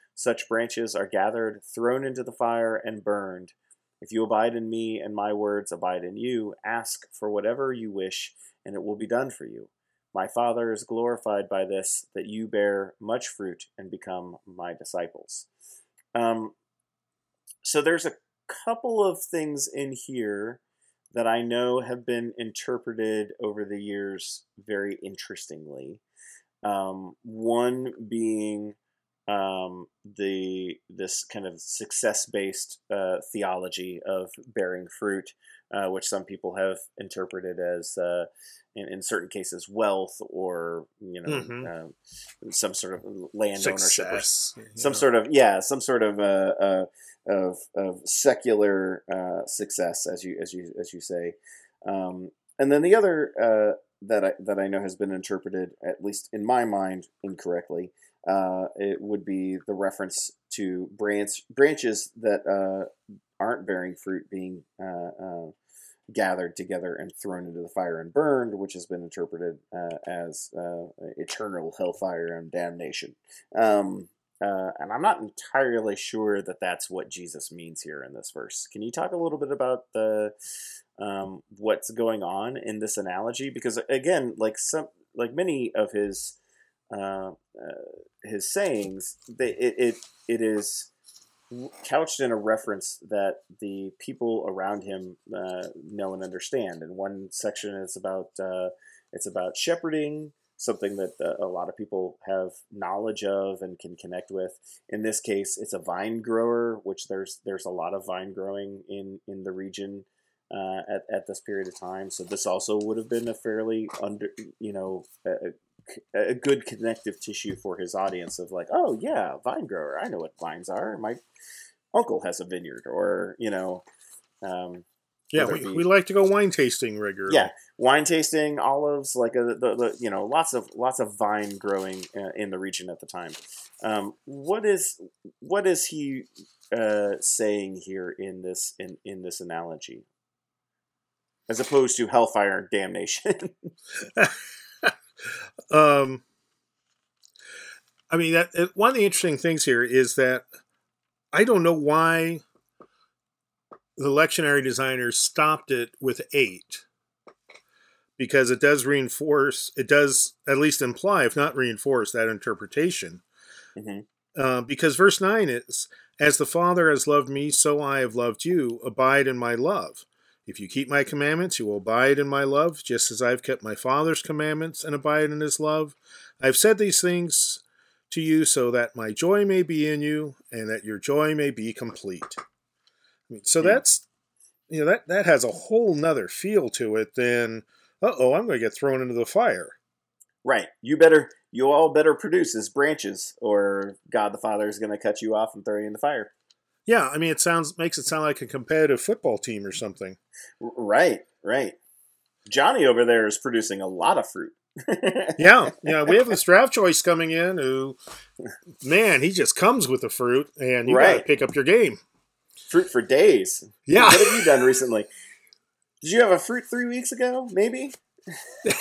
Such branches are gathered, thrown into the fire, and burned. If you abide in me and my words abide in you, ask for whatever you wish, and it will be done for you. My Father is glorified by this, that you bear much fruit and become my disciples. Um, so there's a couple of things in here that I know have been interpreted over the years very interestingly. Um, one being um, the this kind of success based uh, theology of bearing fruit, uh, which some people have interpreted as uh, in, in certain cases wealth or you know Mhm. um, some sort of land ownership or some sort of yeah some sort of uh, uh, of of secular uh, success as you as you as you say um, and then the other uh, that I that I know has been interpreted at least in my mind incorrectly uh, it would be the reference to branch branches that uh, aren't bearing fruit being uh, uh, gathered together and thrown into the fire and burned, which has been interpreted uh, as uh, eternal hellfire and damnation. Um, and I'm not entirely sure that that's what Jesus means here in this verse. Can you talk a little bit about the um, what's going on in this analogy? Because again, like some, like many of his uh, uh, his sayings, they, it, it it is couched in a reference that the people around him uh, know and understand. And one section is about uh, it's about shepherding, something that uh, a lot of people have knowledge of and can connect with. In this case, it's a vine grower, which there's there's a lot of vine growing in in the region. Uh, at, at this period of time, so this also would have been a fairly under, you know, a good connective tissue for his audience of like, oh yeah, vine grower, I know what vines are. My uncle has a vineyard, or you know, um, Yeah, we, we like to go wine tasting regularly. yeah, wine tasting, olives, like a, the, the you know, lots of lots of vine growing uh, in the region at the time. Um, what is what is he uh, saying here in this in in this analogy? As opposed to hellfire and damnation. Um, I mean, that one of the interesting things here is that I don't know why the lectionary designers stopped it with eight, because it does reinforce, it does at least imply, if not reinforce, that interpretation. Mhm. Uh, because verse 9 is, As the Father has loved me, so I have loved you. Abide in my love. If you keep my commandments, you will abide in my love, just as I've kept my Father's commandments and abide in his love. I've said these things to you so that my joy may be in you and that your joy may be complete. So that's you know that that has a whole nother feel to it than uh oh I'm going to get thrown into the fire. Right. You better. You all better produce as branches, or God the Father is going to cut you off and throw you in the fire. Yeah, I mean it sounds makes it sound like a competitive football team or something. Right. Right. Johnny over there is producing a lot of fruit. Yeah, yeah, we have this draft choice coming in who, man, he just comes with the fruit, and you got to pick up your game. fruit for days. Yeah, What have you done recently? Did you have a fruit three weeks ago? Maybe.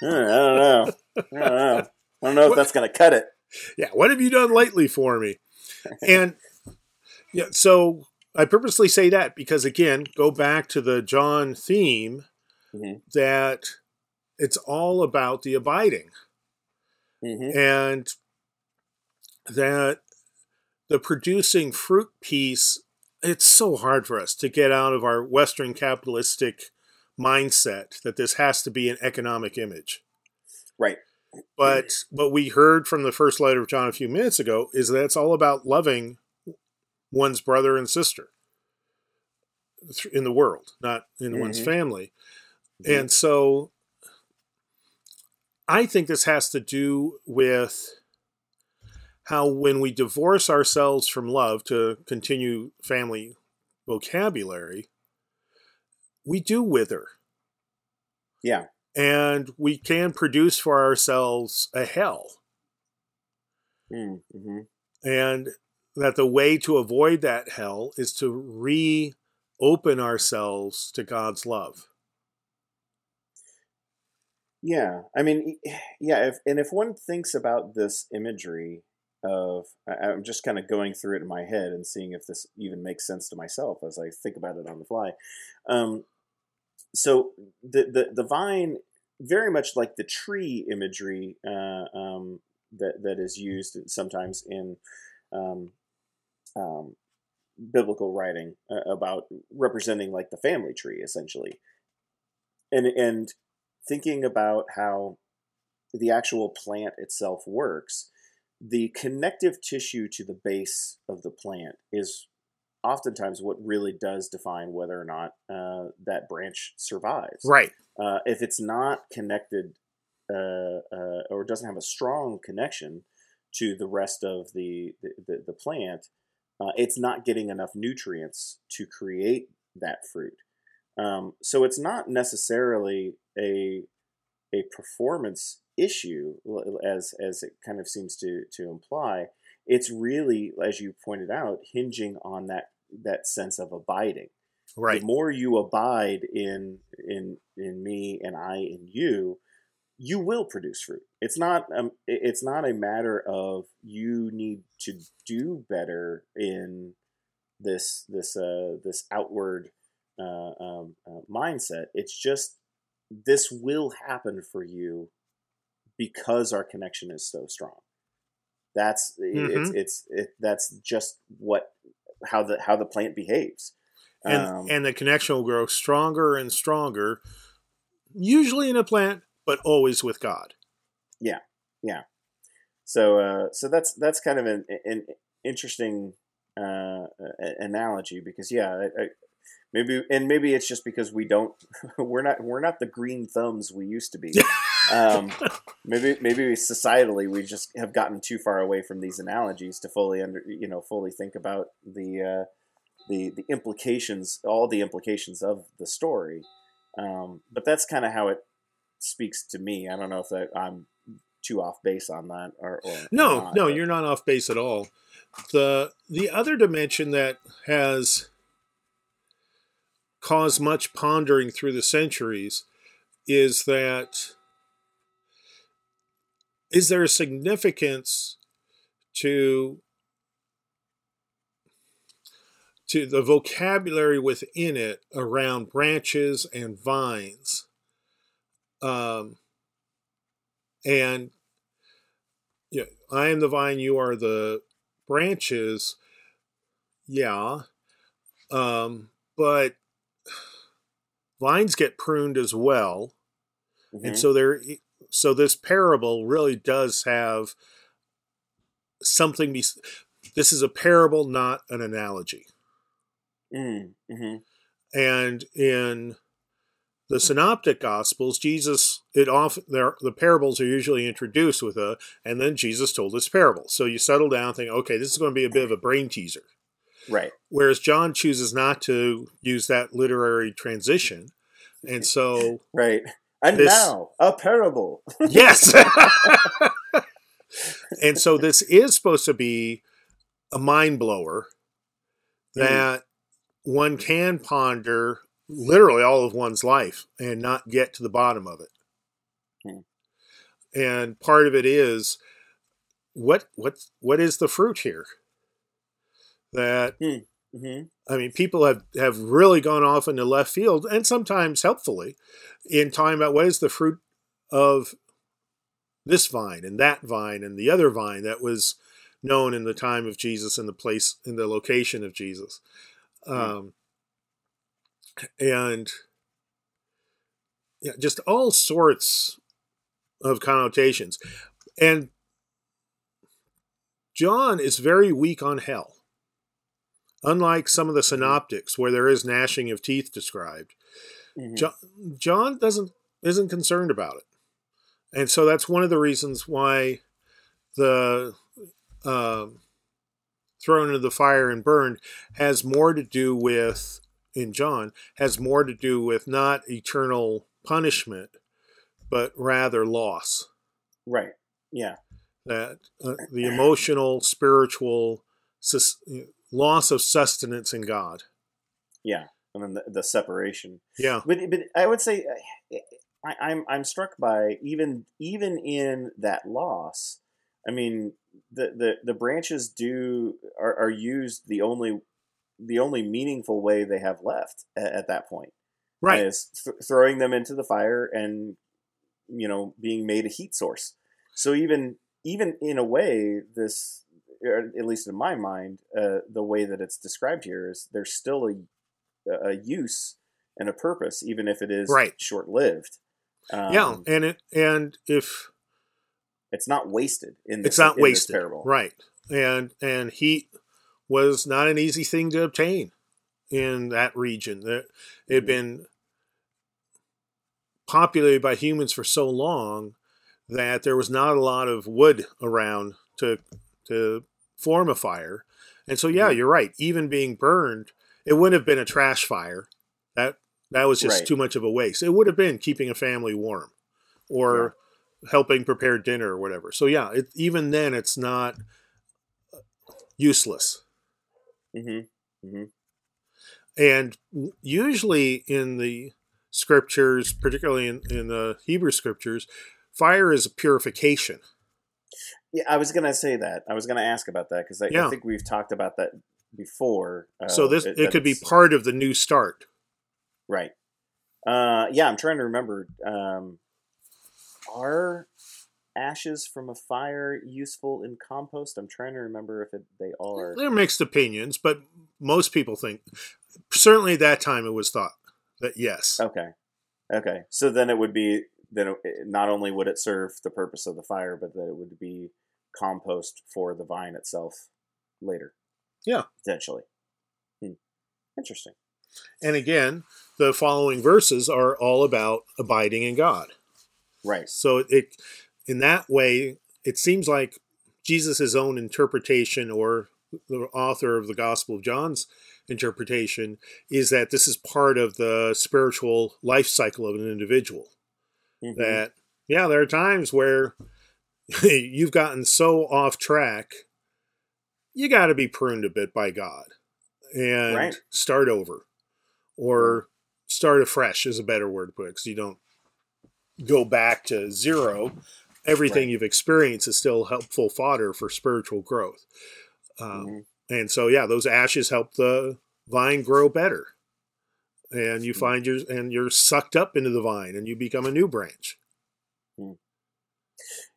Hmm, I don't know. I don't know. I don't know if that's going to cut it. yeah. What have you done lately for me? And yeah, so I purposely say that because again, go back to the John theme Mhm. that it's all about the abiding. hmm and that the producing fruit piece it's so hard for us to get out of our western capitalistic mindset that this has to be an economic image Right. But what we heard from the first letter of john a few minutes ago is that it's all about loving one's brother and sister in the world not in one's Mhm. family Mhm. and so I think this has to do with how when we divorce ourselves from love to continue family vocabulary, we do wither Yeah. And we can produce for ourselves a hell. Mm-hmm. And that the way to avoid that hell is to reopen ourselves to God's love. Yeah, I mean, yeah, if, and if one thinks about this imagery of, I'm just kind of going through it in my head and seeing if this even makes sense to myself as I think about it on the fly. Um, so the, the the vine, very much like the tree imagery uh, um, that that is used sometimes in um, um, biblical writing uh, about representing like the family tree, essentially, and and thinking about how the actual plant itself works, the connective tissue to the base of the plant is oftentimes what really does define whether or not uh, that branch survives. Right. Uh, if it's not connected uh, uh, or doesn't have a strong connection to the rest of the the, the, the plant, uh, it's not getting enough nutrients to create that fruit. Um, so it's not necessarily a a performance issue, as as it kind of seems to to imply. It's really, as you pointed out, hinging on that that sense of abiding. Right. The more you abide in in in me and I in you, you will produce fruit. It's not um, it's not a matter of you need to do better in this this uh, this outward uh, um, uh, mindset. It's just this will happen for you because our connection is so strong. That's it's it's it, that's just what how the how the plant behaves. and Um, and the connection will grow stronger and stronger usually in a plant but always with god Yeah, yeah. So uh, so that's that's kind of an, an interesting uh, analogy because yeah, I, I, maybe and maybe it's just because we don't we're not we're not the green thumbs we used to be. um, maybe maybe societally we just have gotten too far away from these analogies to fully under you know fully think about the uh, the the implications all the implications of the story. Um, but that's kind of how it speaks to me. I don't know if that, I'm too off base on that or, or no not, no but- you're not off base at all the the other dimension that has caused much pondering through the centuries is that is there a significance to to the vocabulary within it around branches and vines um, and yeah, I am the vine, you are the branches. Yeah. Um, but vines get pruned as well, Mhm. and so there. So this parable really does have something. Be, this is a parable, not an analogy. Mm, mhm. And in the synoptic gospels, Jesus it often there the parables are usually introduced with a and then Jesus told this parable. So you settle down, think, okay, this is going to be a bit of a brain teaser. Right. Whereas John chooses not to use that literary transition. And so Right. And This- now a parable. yes. and so this is supposed to be a mind blower that one can ponder literally all of one's life and not get to the bottom of it. Hmm. And part of it is what what what is the fruit here? That hmm I mean, people have, have really gone off into left field, and sometimes helpfully, in talking about what is the fruit of this vine and that vine and the other vine that was known in the time of Jesus and the place in the location of Jesus. Um, and yeah, just all sorts of connotations. And John is very weak on hell. Unlike some of the synoptics where there is gnashing of teeth described, hmm John, John doesn't isn't concerned about it, and so that's one of the reasons why the um, thrown into the fire and burned has more to do with in John has more to do with not eternal punishment, but rather loss. Right. Yeah. That uh, the emotional, spiritual loss of sustenance in God. Yeah. And then the, the separation. Yeah, But but I would say uh, I, I'm I'm struck by even even in that loss. I mean, the the, the branches do are, are used the only the only meaningful way they have left at, at that point right. is th- throwing them into the fire and you know being made a heat source. So even even in a way, this at least in my mind, uh, the way that it's described here is there's still a a use and a purpose, even if it is Right. short lived. Um, yeah, and it and if it's not wasted in this, it's not wasted, parable. right? And and heat was not an easy thing to obtain in that region. That it had Mhm. been populated by humans for so long that there was not a lot of wood around to to form a fire. And so yeah, Mhm. you're right. Even being burned, it wouldn't have been a trash fire. That that was just Right. too much of a waste. It would have been keeping a family warm or helping prepare dinner or whatever. So yeah, it, even then it's not useless. Mm-hmm. And usually in the scriptures, particularly in, in the Hebrew scriptures, fire is a purification. Yeah, I was gonna say that. I was gonna ask about that because I, Yeah. I think we've talked about that before. Uh, so this that it could be part of the new start. Right. Uh, yeah, I'm trying to remember. Um, are ashes from a fire useful in compost? I'm trying to remember if it, they are. There are mixed opinions, but most people think certainly at that time it was thought that yes. Okay. Okay. So then it would be then it, not only would it serve the purpose of the fire, but that it would be compost for the vine itself later. Yeah. Potentially. Hmm. Interesting. And again, the following verses are all about abiding in God. Right. So it in that way it seems like Jesus' own interpretation or the author of the Gospel of John's interpretation is that this is part of the spiritual life cycle of an individual. Mhm. That yeah, there are times where you've gotten so off track, you got to be pruned a bit by God and Right. start over or start afresh is a better word to put it because you don't go back to zero. Everything Right. you've experienced is still helpful fodder for spiritual growth. Um, Mhm. And so, yeah, those ashes help the vine grow better, and you Mhm. find your and you're sucked up into the vine, and you become a new branch.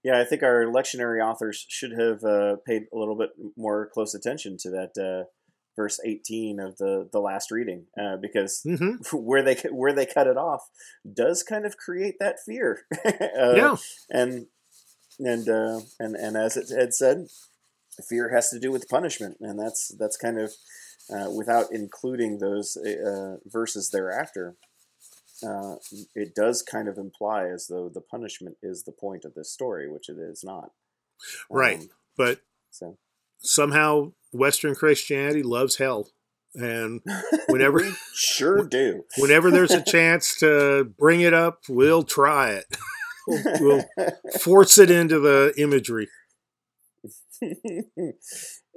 Yeah, I think our lectionary authors should have uh, paid a little bit more close attention to that uh, verse 18 of the the last reading uh, because hmm where they where they cut it off does kind of create that fear uh, yeah, and and uh, and and as it had said fear has to do with punishment and that's that's kind of uh, without including those uh, verses thereafter uh, it does kind of imply as though the punishment is the point of this story which it is not right. Um, But so somehow Western Christianity loves hell, and whenever sure do whenever there's a chance to bring it up, we'll try it. we'll force it into the imagery.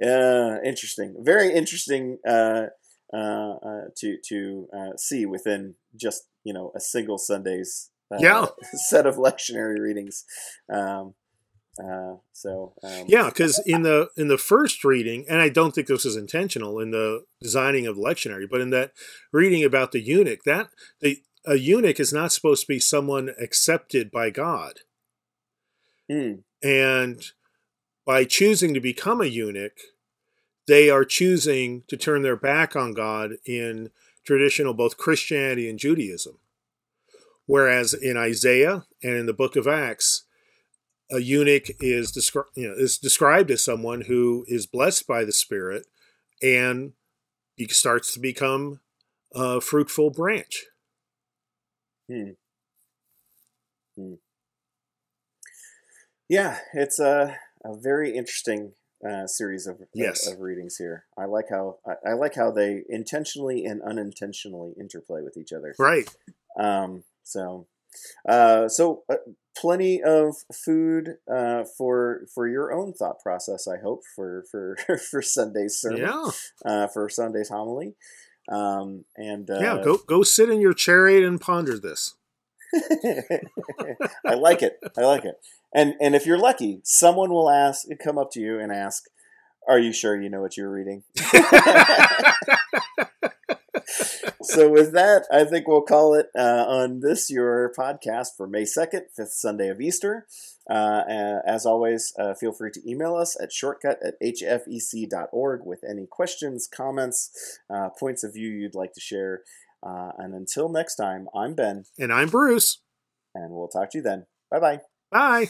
uh, interesting. Very interesting uh, uh, uh, to to uh, see within just you know a single Sunday's uh, Yeah. set of lectionary readings. Um, uh, so um, Yeah, because in the in the first reading, and I don't think this is intentional in the designing of lectionary, but in that reading about the eunuch, that the a eunuch is not supposed to be someone accepted by God, hmm, and by choosing to become a eunuch, they are choosing to turn their back on God in traditional both Christianity and Judaism. Whereas in Isaiah and in the book of Acts, a eunuch is, descri- you know, is described as someone who is blessed by the Spirit and starts to become a fruitful branch. hmm. Hmm. yeah, it's a, a very interesting uh, series of, of- of, readings here. I like how I, I like how they intentionally and unintentionally interplay with each other. Right. Um, so, uh, so uh, plenty of food uh, for for your own thought process. I hope for for for Sunday's sermon, Yeah. uh, for Sunday's homily, um, and uh, yeah. Go go sit in your chariot and ponder this. I like it. I like it. And and if you're lucky, someone will ask, come up to you and ask, "Are you sure you know what you're reading?" so with that, I think we'll call it uh, on this your podcast for May second, fifth Sunday of Easter. Uh, as always, uh, feel free to email us at shortcut at hfec.org with any questions, comments, uh, points of view you'd like to share. Uh, and until next time, I'm Ben, and I'm Bruce. and we'll talk to you then. Bye bye. Bye.